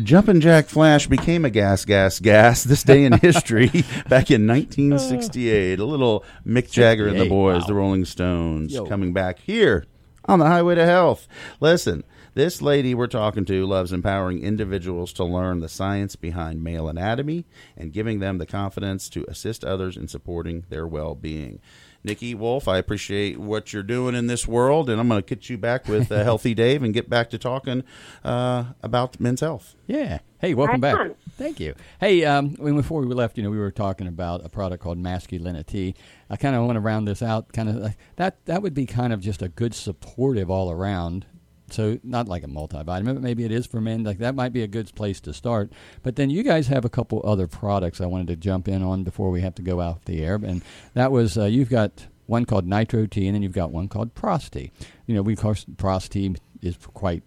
Jumpin' Jack Flash became a gas, gas, gas this day in history back in 1968. A little Mick Jagger and the boys, wow. the Rolling Stones, Yo. coming back here on the highway to health. Listen, this lady we're talking to loves empowering individuals to learn the science behind male anatomy and giving them the confidence to assist others in supporting their well being. Nikki Wolfe, I appreciate what you're doing in this world, and I'm going to get you back with uh, Healthy Dave and get back to talking uh, about men's health. Yeah. Hey, welcome back. Thank you. Hey, um, before we left, you know, we were talking about a product called Masculinity. I kind of want to round this out. Kind of like that. That would be kind of just a good supportive all around. So not like a multivitamin, but maybe it is for men. Like that might be a good place to start. But then you guys have a couple other products I wanted to jump in on before we have to go off the air. And that was uh, you've got one called Nitro T, and then you've got one called Pros T. You know, we course Pros T is quite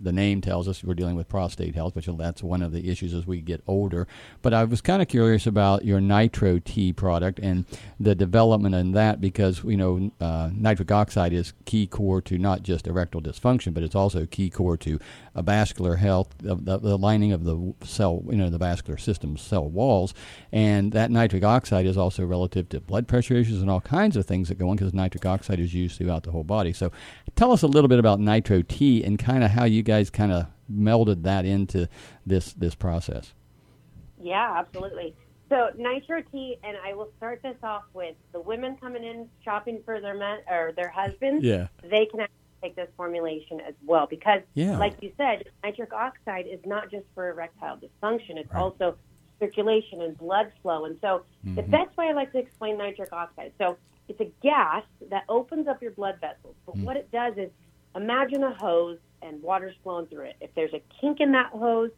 the name tells us we're dealing with prostate health, which that's one of the issues as we get older. But I was kind of curious about your Nitro T product and the development in that because you know uh, nitric oxide is key core to not just erectile dysfunction, but it's also key core to a vascular health, the, the, the lining of the cell, you know, the vascular system cell walls, and that nitric oxide is also relative to blood pressure issues and all kinds of things that go on because nitric oxide is used throughout the whole body. So, tell us a little bit about Nitro T and kind of how you guys kind of melded that into this this process. Yeah, absolutely. So Nitro T, and I will start this off with the women coming in shopping for their men or their husbands. Yeah. they can actually take this formulation as well because, Yeah. like you said, nitric oxide is not just for erectile dysfunction; it's Right. also circulation and blood flow. And so, the Mhm. best way I like to explain nitric oxide. So, it's a gas that opens up your blood vessels. But Mm. what it does is, imagine a hose and water's flowing through it. If there's a kink in that hose,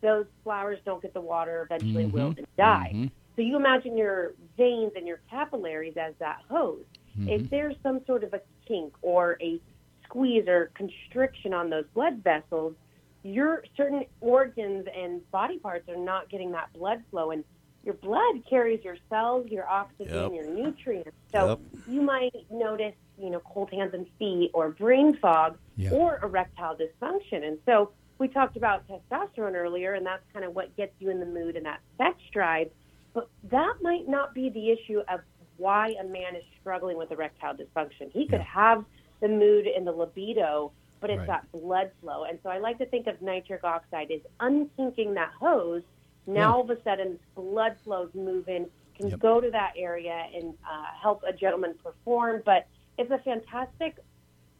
those flowers don't get the water, eventually Mhm. will and die. Mhm. So you imagine your veins and your capillaries as that hose. Mm-hmm. If there's some sort of a kink or a squeeze or constriction on those blood vessels, your certain organs and body parts are not getting that blood flow and your blood carries your cells, your oxygen, Yep. your nutrients. So Yep. you might notice, you know, cold hands and feet or brain fog Yeah. or erectile dysfunction. And so we talked about testosterone earlier, and that's kind of what gets you in the mood and that sex drive. But that might not be the issue of why a man is struggling with erectile dysfunction. He could have the mood and the libido, but it's Right. got blood flow. And so I like to think of nitric oxide as unkinking that hose. Now Yeah. all of a sudden, blood flows moving, can Yep. go to that area and uh, help a gentleman perform. But it's a fantastic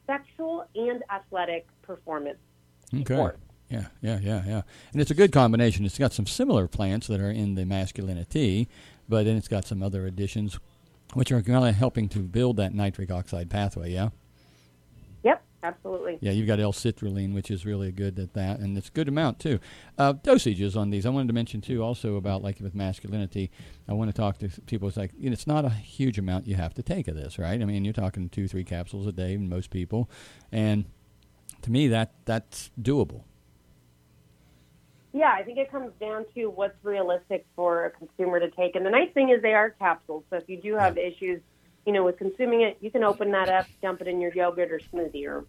sexual and athletic performance. Okay. sport. Yeah, yeah, yeah, yeah. And it's a good combination. It's got some similar plants that are in the masculinity, but then it's got some other additions which are kind of helping to build that nitric oxide pathway, yeah? Absolutely. Yeah, you've got L-citrulline, which is really good at that, and it's a good amount too. Uh, dosages on these. I wanted to mention too, also about like with masculinity. I want to talk to people. It's like you know, it's not a huge amount you have to take of this, right? I mean, you're talking two, three capsules a day, in most people, and to me, that that's doable. Yeah, I think it comes down to what's realistic for a consumer to take. And the nice thing is they are capsules. So if you do have issues, you know, with consuming it, you can open that up, dump it in your yogurt or smoothie or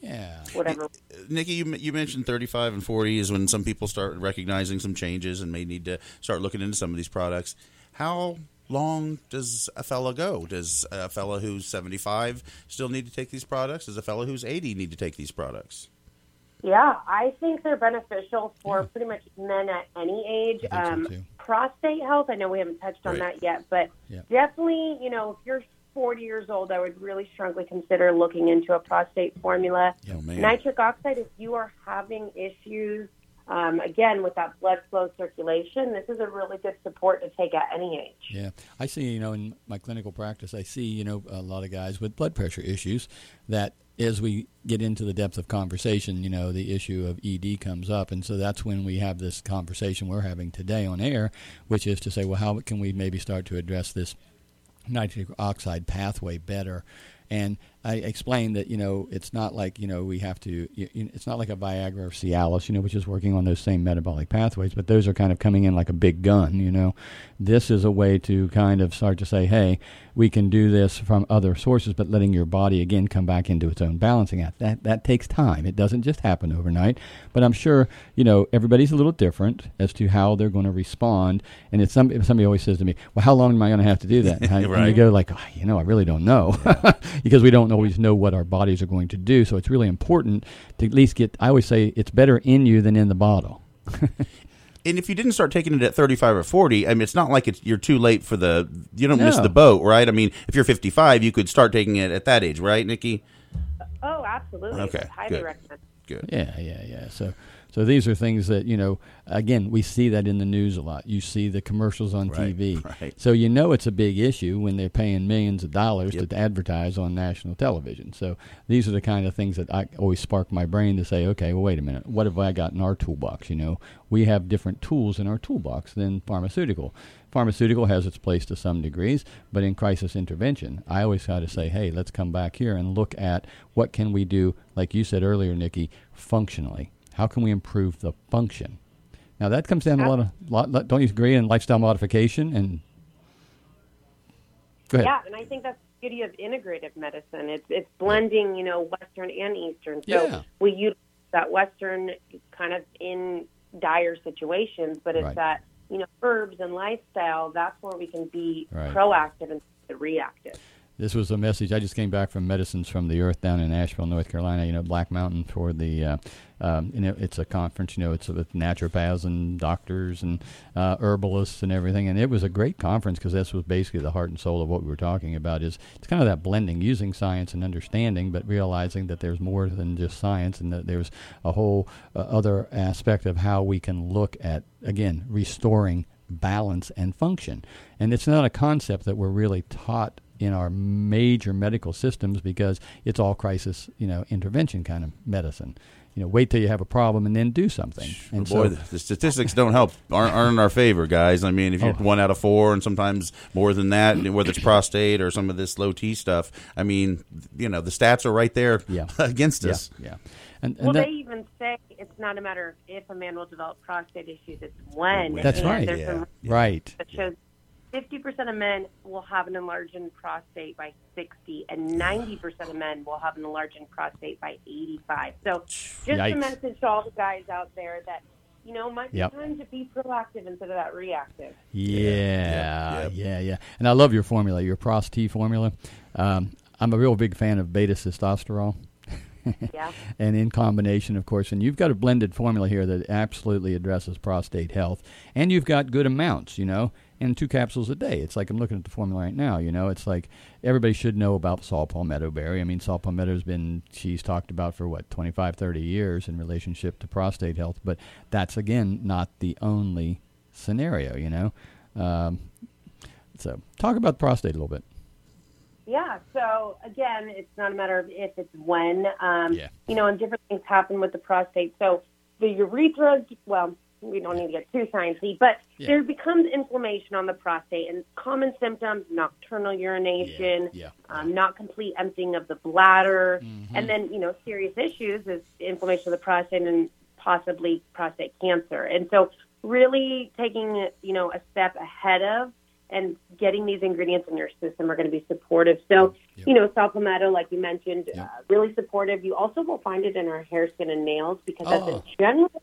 Yeah. whatever. Nikki, you, you mentioned 35 and 40 is when some people start recognizing some changes and may need to start looking into some of these products. How long does a fella go? Does a fella who's 75 still need to take these products? Does a fella who's 80 need to take these products? Yeah, I think they're beneficial for pretty much men at any age. I think so, um, too. Prostate health, I know we haven't touched on Right. that yet, but Yeah. definitely, you know, if you're 40 years old, I would really strongly consider looking into a prostate formula. Oh. Nitric oxide, if you are having issues, um, again, with that blood flow circulation, this is a really good support to take at any age. Yeah, I see. You know, in my clinical practice, I see you know a lot of guys with blood pressure issues. That as we get into the depth of conversation, you know, the issue of ED comes up, and so that's when we have this conversation we're having today on air, which is to say, well, how can we maybe start to address this nitric oxide pathway better? And I explained that you know it's not like you know we have to. It's not like a Viagra or Cialis, you know, which is working on those same metabolic pathways, but those are kind of coming in like a big gun. You know, this is a way to kind of start to say, hey, we can do this from other sources, but letting your body again come back into its own balancing act. That that takes time. It doesn't just happen overnight. But I'm sure you know everybody's a little different as to how they're going to respond. And it's some somebody always says to me, well, how long am I going to have to do that? And, I, and you Right. go like, "Oh, you know, I really don't know, because we don't always know what our bodies are going to do. So it's really important to at least get. I always say it's better in you than in the bottle. And if you didn't start taking it at 35 or 40, I mean, it's not like it's, you're too late for the, you don't miss the boat, right? I mean, if you're 55, you could start taking it at that age, right, Nikki? Oh, absolutely. Okay, I highly good. recommend. Good. Yeah, yeah, yeah. So, so these are things that you know. Again, we see that in the news a lot. You see the commercials on Right, TV, right. so you know it's a big issue when they're paying millions of dollars Yep. to advertise on national television. So these are the kind of things that I always spark my brain to say, okay, well, wait a minute, what have I got in our toolbox? You know, we have different tools in our toolbox than pharmaceutical. Pharmaceutical has its place to some degrees, but in crisis intervention, I always try to say, hey, let's come back here and look at what can we do, like you said earlier, Nikki, functionally. How can we improve the function? Now that comes down to a lot of, lot, don't you agree, in lifestyle modification and. Go ahead. Yeah, and I think that's the beauty of integrative medicine. It's it's blending, you know, Western and Eastern. So Yeah. we use that Western kind of in dire situations, but it's Right. that you know herbs and lifestyle. That's where we can be Right. proactive instead of reactive. This was a message. I just came back from Medicines from the Earth down in Asheville, North Carolina. You know, Black Mountain for the, uh, um, you know, it's a conference. You know, it's with naturopaths and doctors and uh, herbalists and everything. And it was a great conference because this was basically the heart and soul of what we were talking about. Is it's kind of that blending, using science and understanding, but realizing that there's more than just science, and that there's a whole uh, other aspect of how we can look at again restoring balance and function. And it's not a concept that we're really taught in our major medical systems because it's all crisis, you know, intervention kind of medicine. you know, wait till you have a problem and then do something. And Boy, so, the statistics don't help, aren't, aren't in our favor, guys. I mean, if you're Oh. one out of four, and sometimes more than that, whether it's prostate or some of this low T stuff, I mean, you know, the stats are right there Yeah. against yeah, us. yeah. And, and Well, that- they even say it's not a matter of if a man will develop prostate issues; it's when. That's right. Yeah. right. that shows 50% of men will have an enlarged prostate by 60, and 90% of men will have an enlarged prostate by 85. So, just Yikes. a message to all the guys out there that you know might be Yep. time to be proactive instead of that reactive. Yeah, Yep, yeah, yeah. And I love your formula, your Pros T formula. Um, I'm a real big fan of beta sitosterol. Yeah. and in combination, of course, and you've got a blended formula here that absolutely addresses prostate health, and you've got good amounts, you know, and two capsules a day. It's like I'm looking at the formula right now, you know, it's like everybody should know about saw palmetto berry. I mean, saw palmetto's been, she's talked about for what, 25, 30 years in relationship to prostate health, but that's, again, not the only scenario, you know. Um, so, talk about prostate a little bit. Yeah. So again, it's not a matter of if; it's when. Um, Yeah. You know, and different things happen with the prostate. So the urethra. Well, we don't need to get too sciencey, but Yeah. there becomes inflammation on the prostate, and common symptoms: nocturnal urination, Yeah, yeah. Um, not complete emptying of the bladder, Mm-hmm. and then you know serious issues is inflammation of the prostate and possibly prostate cancer. And so, really taking you know a step ahead of and getting these ingredients in your system are going to be supportive. So, Yep. you know, saw palmetto, like you mentioned, Yep. uh, really supportive. You also will find it in our hair, skin, and nails because Oh. that's a general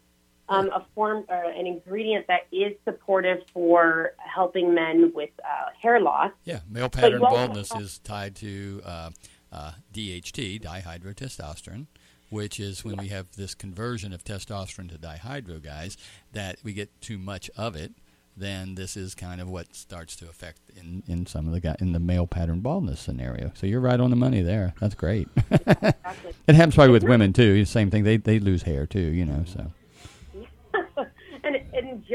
um, a form, uh, an ingredient that is supportive for helping men with uh, hair loss. Yeah, male pattern baldness have- is tied to uh, uh, DHT, dihydrotestosterone, which is when we have this conversion of testosterone to dihydro, guys, that we get too much of it. Then this is kind of what starts to affect in, in some of the guy in the male pattern baldness scenario. So you're right on the money there. That's great. Exactly. it happens probably with women too. Same thing. They they lose hair too. You know. So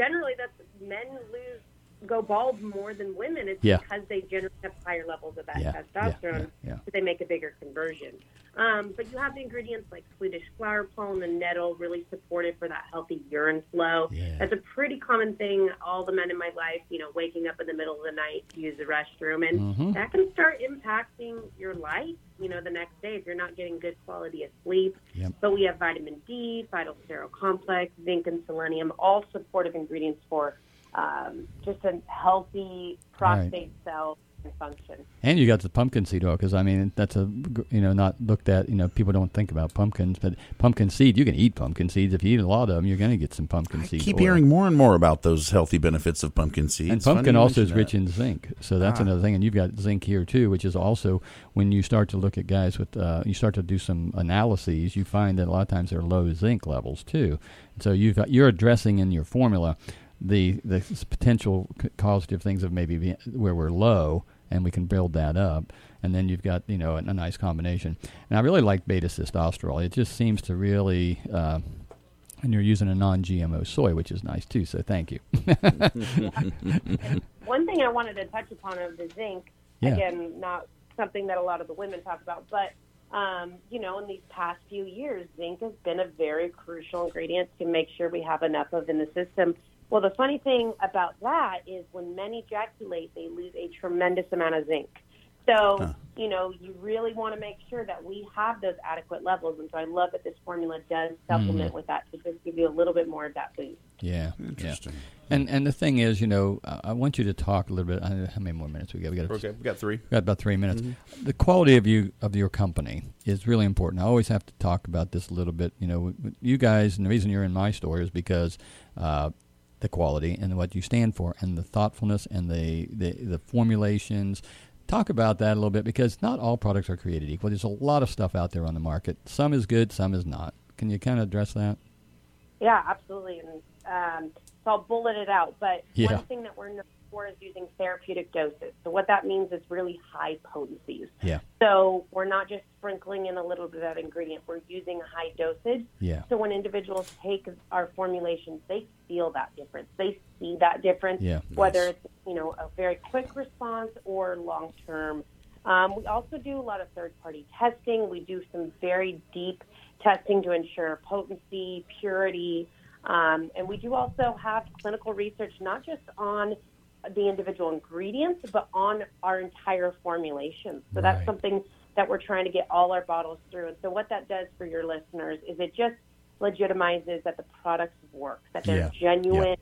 generally, that's men lose go bald more than women. It's Yeah. because they generally have higher levels of that Yeah, testosterone. yeah. So they make a bigger conversion. Um, but you have the ingredients like Swedish flower pollen and nettle, really supportive for that healthy urine flow. That's a pretty common thing. All the men in my life, you know, waking up in the middle of the night to use the restroom, and Mhm. that can start impacting your life. You know, the next day if you're not getting good quality of sleep. Yep. But we have vitamin D, phytosterol complex, zinc, and selenium, all supportive ingredients for um, just a healthy prostate cell and. And you got the pumpkin seed oil because I mean that's a you know not looked at you know people don't think about pumpkins but pumpkin seed you can eat pumpkin seeds if you eat a lot of them you're going to get some pumpkin I seed keep oil. hearing more and more about those healthy benefits of pumpkin seeds. and Funny pumpkin also is mention rich in zinc so that's Ah. another thing and you've got zinc here too which is also when you start to look at guys with uh, you start to do some analyses you find that a lot of times they're low zinc levels too so you've got, you're addressing in your formula the the potential causative things of maybe be, where we're low and we can build that up and then you've got you know a, a nice combination and i really like beta sitosterol it just seems to really uh, and you're using a non-gmo soy which is nice too so thank you One thing I wanted to touch upon of the zinc, Yeah. again, not something that a lot of the women talk about, but um, you know, in these past few years, zinc has been a very crucial ingredient to make sure we have enough of in the system. Well, the funny thing about that is when men ejaculate, they lose a tremendous amount of zinc. So, Huh. you know, you really want to make sure that we have those adequate levels. And so I love that this formula does supplement with that to just give you a little bit more of that boost. yeah Interesting. yeah. and and the thing is you know I, I want you to talk a little bit how many more minutes we got we got Okay, we got three. Got about three minutes. The quality of you of your company is really important. I always have to talk about this a little bit. You know, w- w- you guys, and the reason you're in my store is because uh, the quality and what you stand for, and the thoughtfulness and the, the the formulations. Talk about that a little bit because not all products are created equal. There's a lot of stuff out there on the market. Some is good, some is not. Can you kind of address that? Yeah, absolutely. And um, so I'll bullet it out. But Yeah. one thing that we're for is using therapeutic doses. So what that means is really high potencies. Yeah, So we're not just sprinkling in a little bit of that ingredient. We're using a high dosage. yeah, So when individuals take our formulations, they feel that difference. They see that difference, Yeah. whether Nice. it's you know a very quick response or long term. Um, we also do a lot of third party testing. We do some very deep testing to ensure potency, purity, um, and we do also have clinical research not just on the individual ingredients, but on our entire formulation. So that's something that we're trying to get all our bottles through. And so what that does for your listeners is it just legitimizes that the products work, that they're Yeah. genuine,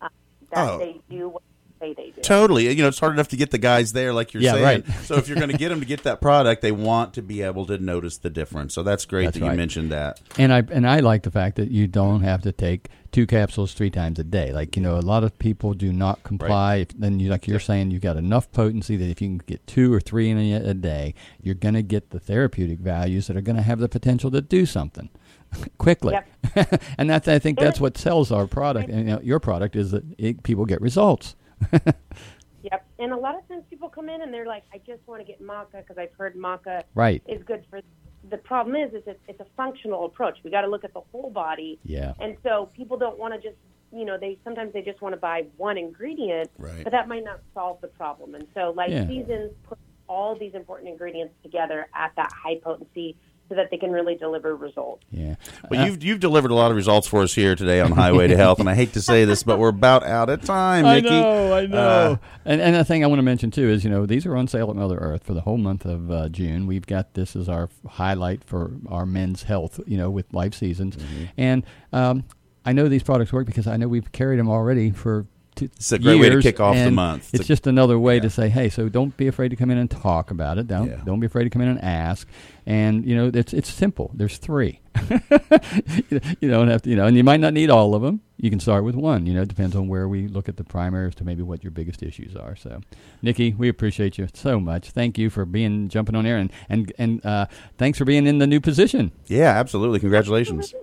uh, that Oh. they do what say they do. Totally. You know, it's hard enough to get the guys there, like you're Yeah, saying. right. so if you're going to get them to get that product, they want to be able to notice the difference. So that's great That's that you mentioned that. And I and I like the fact that you don't have to take two capsules three times a day. Like you know, a lot of people do not comply. If, then you like you're saying, you've got enough potency that if you can get two or three in a, a day, you're going to get the therapeutic values that are going to have the potential to do something quickly. and that's I think that's what sells our product. And you know, your product is that it, people get results. Yep. And a lot of times people come in and they're like, I just want to get maca because I've heard maca Right. is good for. The problem is, is it's, it's a functional approach. We got to look at the whole body. Yeah. And so people don't want to just, you know, they sometimes they just want to buy one ingredient, Right. but that might not solve the problem. And so, like Yeah. Seasons put all these important ingredients together at that high potency so that they can really deliver results. Yeah. Well, you've you've delivered a lot of results for us here today on Highway to Health, and I hate to say this, but we're about out of time, Nikki. I know, I know. Uh, and and the thing I want to mention too is, you know, these are on sale at Mother Earth for the whole month of uh, June. We've got this as our highlight for our men's health, you know, with Life Seasons, Mm-hmm. and um, I know these products work because I know we've carried them already for. Two It's a great way to kick off the month. It's It's a- just another way to say, hey, so don't be afraid to come in and talk about it. Don't Yeah. don't be afraid to come in and ask. And you know, it's it's simple. There's three. you don't have to, you know, and you might not need all of them. You can start with one. You know, it depends on where we look at the primaries to maybe what your biggest issues are. So, Nikki, we appreciate you so much. Thank you for being jumping on air and and and uh, thanks for being in the new position. yeah, absolutely. Congratulations.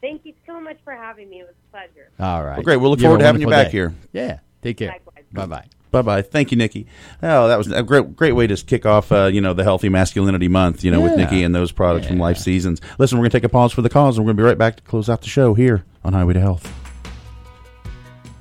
Thank you so much for having me. It was a pleasure. All right. Well, great. We'll look You forward to having you back day. here. Yeah. Take care. Bye bye. Bye bye. Thank you, Nikki. Oh, that was a great, great way to kick off, uh, you know, the Healthy Masculinity Month, you know, with Nikki and those products from Life Seasons. Listen, we're going to take a pause for the cause, and we're going to be right back to close out the show here on Highway to Health.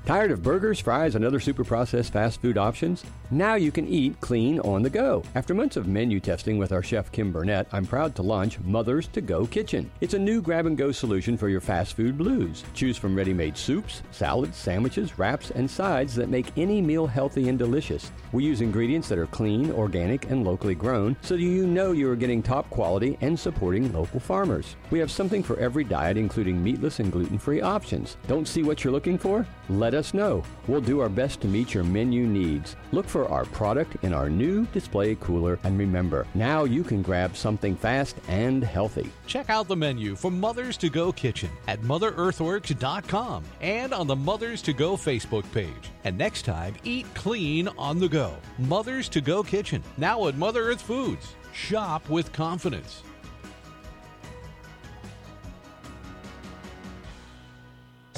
Tired of burgers, fries, and other super processed fast food options? Now you can eat clean on the go. After months of menu testing with our chef Kim Burnett, I'm proud to launch Mother's To Go Kitchen. It's a new grab and go solution for your fast food blues. Choose from ready made soups, salads, sandwiches, wraps, and sides that make any meal healthy and delicious. We use ingredients that are clean, organic, and locally grown so you know you are getting top quality and supporting local farmers. We have something for every diet, including meatless and gluten free options. Don't see what you're looking for? Let us know. We'll do our best to meet your menu needs. Look for our product in our new display cooler, and remember, now you can grab something fast and healthy. Check out the menu for Mothers to Go Kitchen at MotherEarthworks.com and on the Mothers to Go Facebook page. And next time, eat clean on the go. Mothers to Go Kitchen, now at Mother Earth Foods. Shop with confidence.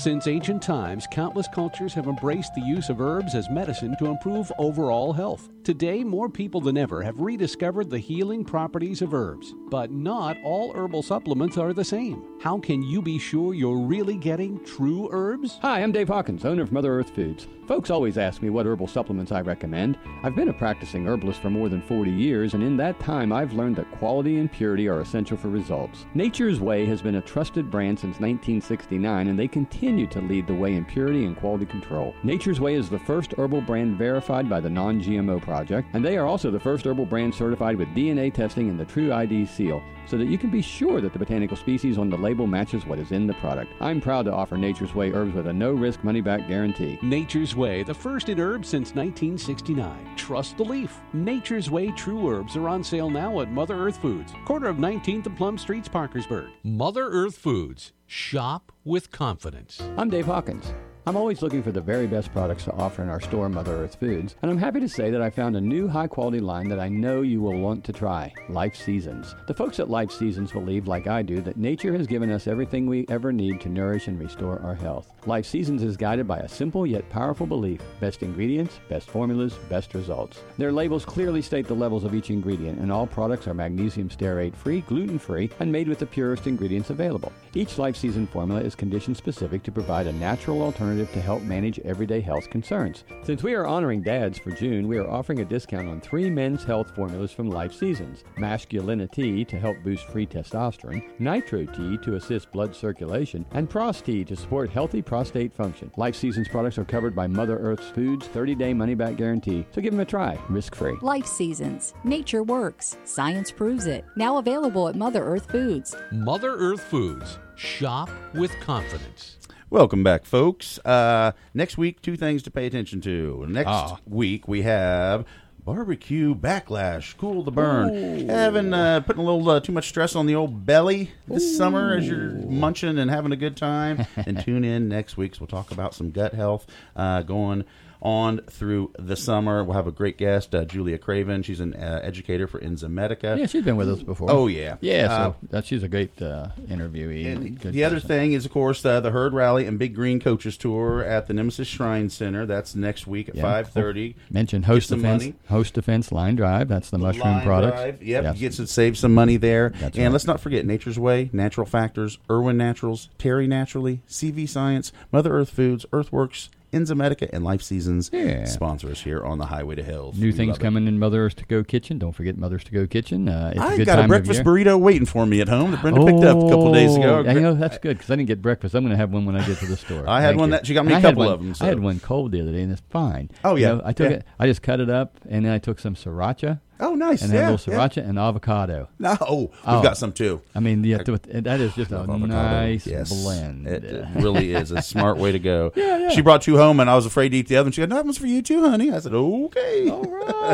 Since ancient times, countless cultures have embraced the use of herbs as medicine to improve overall health. Today, more people than ever have rediscovered the healing properties of herbs. But not all herbal supplements are the same. How can you be sure you're really getting true herbs? Hi, I'm Dave Hawkins, owner of Mother Earth Foods. Folks always ask me what herbal supplements I recommend. I've been a practicing herbalist for more than 40 years, and in that time, I've learned that quality and purity are essential for results. Nature's Way has been a trusted brand since 1969, and they continue to lead the way in purity and quality control. Nature's Way is the first herbal brand verified by the Non GMO Project, and they are also the first herbal brand certified with DNA testing and the True ID seal so that you can be sure that the botanical species on the label matches what is in the product. I'm proud to offer Nature's Way herbs with a no risk money back guarantee. Nature's Way, the first in herbs since 1969. Trust the leaf. Nature's Way True Herbs are on sale now at Mother Earth Foods, corner of 19th and Plum Streets, Parkersburg. Mother Earth Foods. Shop with confidence. I'm Dave Hawkins. I'm always looking for the very best products to offer in our store, Mother Earth Foods, and I'm happy to say that I found a new high quality line that I know you will want to try Life Seasons. The folks at Life Seasons believe, like I do, that nature has given us everything we ever need to nourish and restore our health. Life Seasons is guided by a simple yet powerful belief best ingredients, best formulas, best results. Their labels clearly state the levels of each ingredient, and all products are magnesium stearate free, gluten free, and made with the purest ingredients available. Each Life Season formula is condition specific to provide a natural alternative alternative to help manage everyday health concerns. Since we are honoring dads for June, we are offering a discount on three men's health formulas from Life Seasons Masculina to help boost free testosterone, Nitro T to assist blood circulation, and Pros T to support healthy prostate function. Life Seasons products are covered by Mother Earth's Foods 30 day money back guarantee, so give them a try, risk free. Life Seasons. Nature works. Science proves it. Now available at Mother Earth Foods. Mother Earth Foods. Shop with confidence. Welcome back, folks. Uh, next week, two things to pay attention to. Next Ah. week, we have barbecue backlash, cool the burn. Having uh, putting a little uh, too much stress on the old belly this summer as you're munching and having a good time. and tune in next week. So we'll talk about some gut health uh, going on through the summer. We'll have a great guest, uh, Julia Craven. She's an uh, educator for Enzymedica. Yeah, she's been with us before. Oh, yeah. yeah. Uh, So that she's a great uh, interviewee. The other thing is, of course, uh, the Herd Rally and Big Green Coaches Tour at the Nemesis Shrine Center. That's next week at Yeah. five thirty. Mention Host Defense. money. Host Defense Line Drive. That's the mushroom Line product. Drive. Yep, Yes. you get to save some money there. That's and right. let's not forget Nature's Way, Natural Factors, Irwin Naturals, Terry Naturally, CV Science, Mother Earth Foods, Earthworks, Enzymedica, and Life Seasons Yeah. sponsor us here on the Highway to Health. New We things love it. coming in Mother's to Go Kitchen. Don't forget Mother's to Go Kitchen. Uh, it's a I good got a breakfast burrito waiting for me at home that Brenda picked up a couple days ago. Oh, yeah, you know that's good because I didn't get breakfast. I'm going to have one when I get to the store. I had Thank one you. that- she got me And a I couple one- of 'em, I had so- one cold the other day and it's fine. Oh, You yeah, know, I took yeah. it. I just cut it up and then I took some sriracha Oh, nice. and yeah, a little yeah. sriracha and avocado. No, we've Oh. got some too. I mean, yeah, th- that is just a avocado. nice Yes. blend. It, it really is a smart way to go. Yeah, yeah. She brought two home, and I was afraid to eat the other. one. She said, "No, that one's for you too, honey." I said, "Okay." All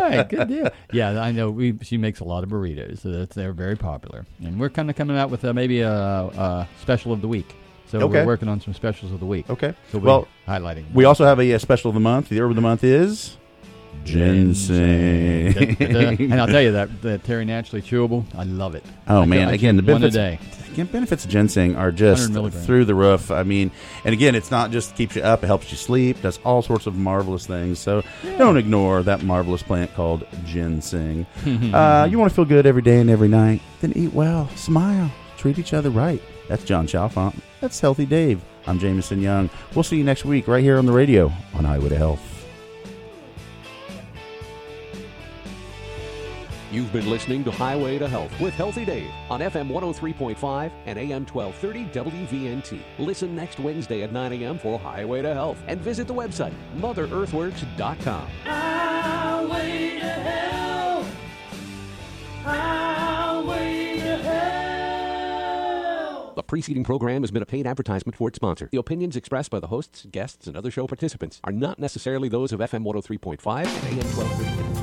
right, good deal. Yeah, I know. We she makes a lot of burritos, so that's they're very popular, and we're kind of coming out with uh, maybe a, a special of the week. So Okay. we're working on some specials of the week. Okay. So we're Well, highlighting. We also have a, uh special of the month. The herb of the month is ginseng. And I'll tell you that the Terry Naturally Chewable, I love it. Oh I man! Again, the chew one a benefits. day. Again, benefits of ginseng are just 100 milligrams. through the roof. I mean, and again, it's not just keeps you up; it helps you sleep. Does all sorts of marvelous things. So don't ignore that marvelous plant called ginseng. uh, you want to feel good every day and every night? Then eat well, smile, treat each other right. That's John Chalfont. That's Healthy Dave. I'm Jameson Young. We'll see you next week right here on the radio on Highway to Health. You've been listening to Highway to Health with Healthy Dave on FM 103.5 and AM 1230 WVNT. Listen next Wednesday at 9 a.m. for Highway to Health and visit the website motherearthworks.com. Highway to hell. Highway to hell. The preceding program has been a paid advertisement for its sponsor. The opinions expressed by the hosts, guests, and other show participants are not necessarily those of FM 103.5 and AM 1230.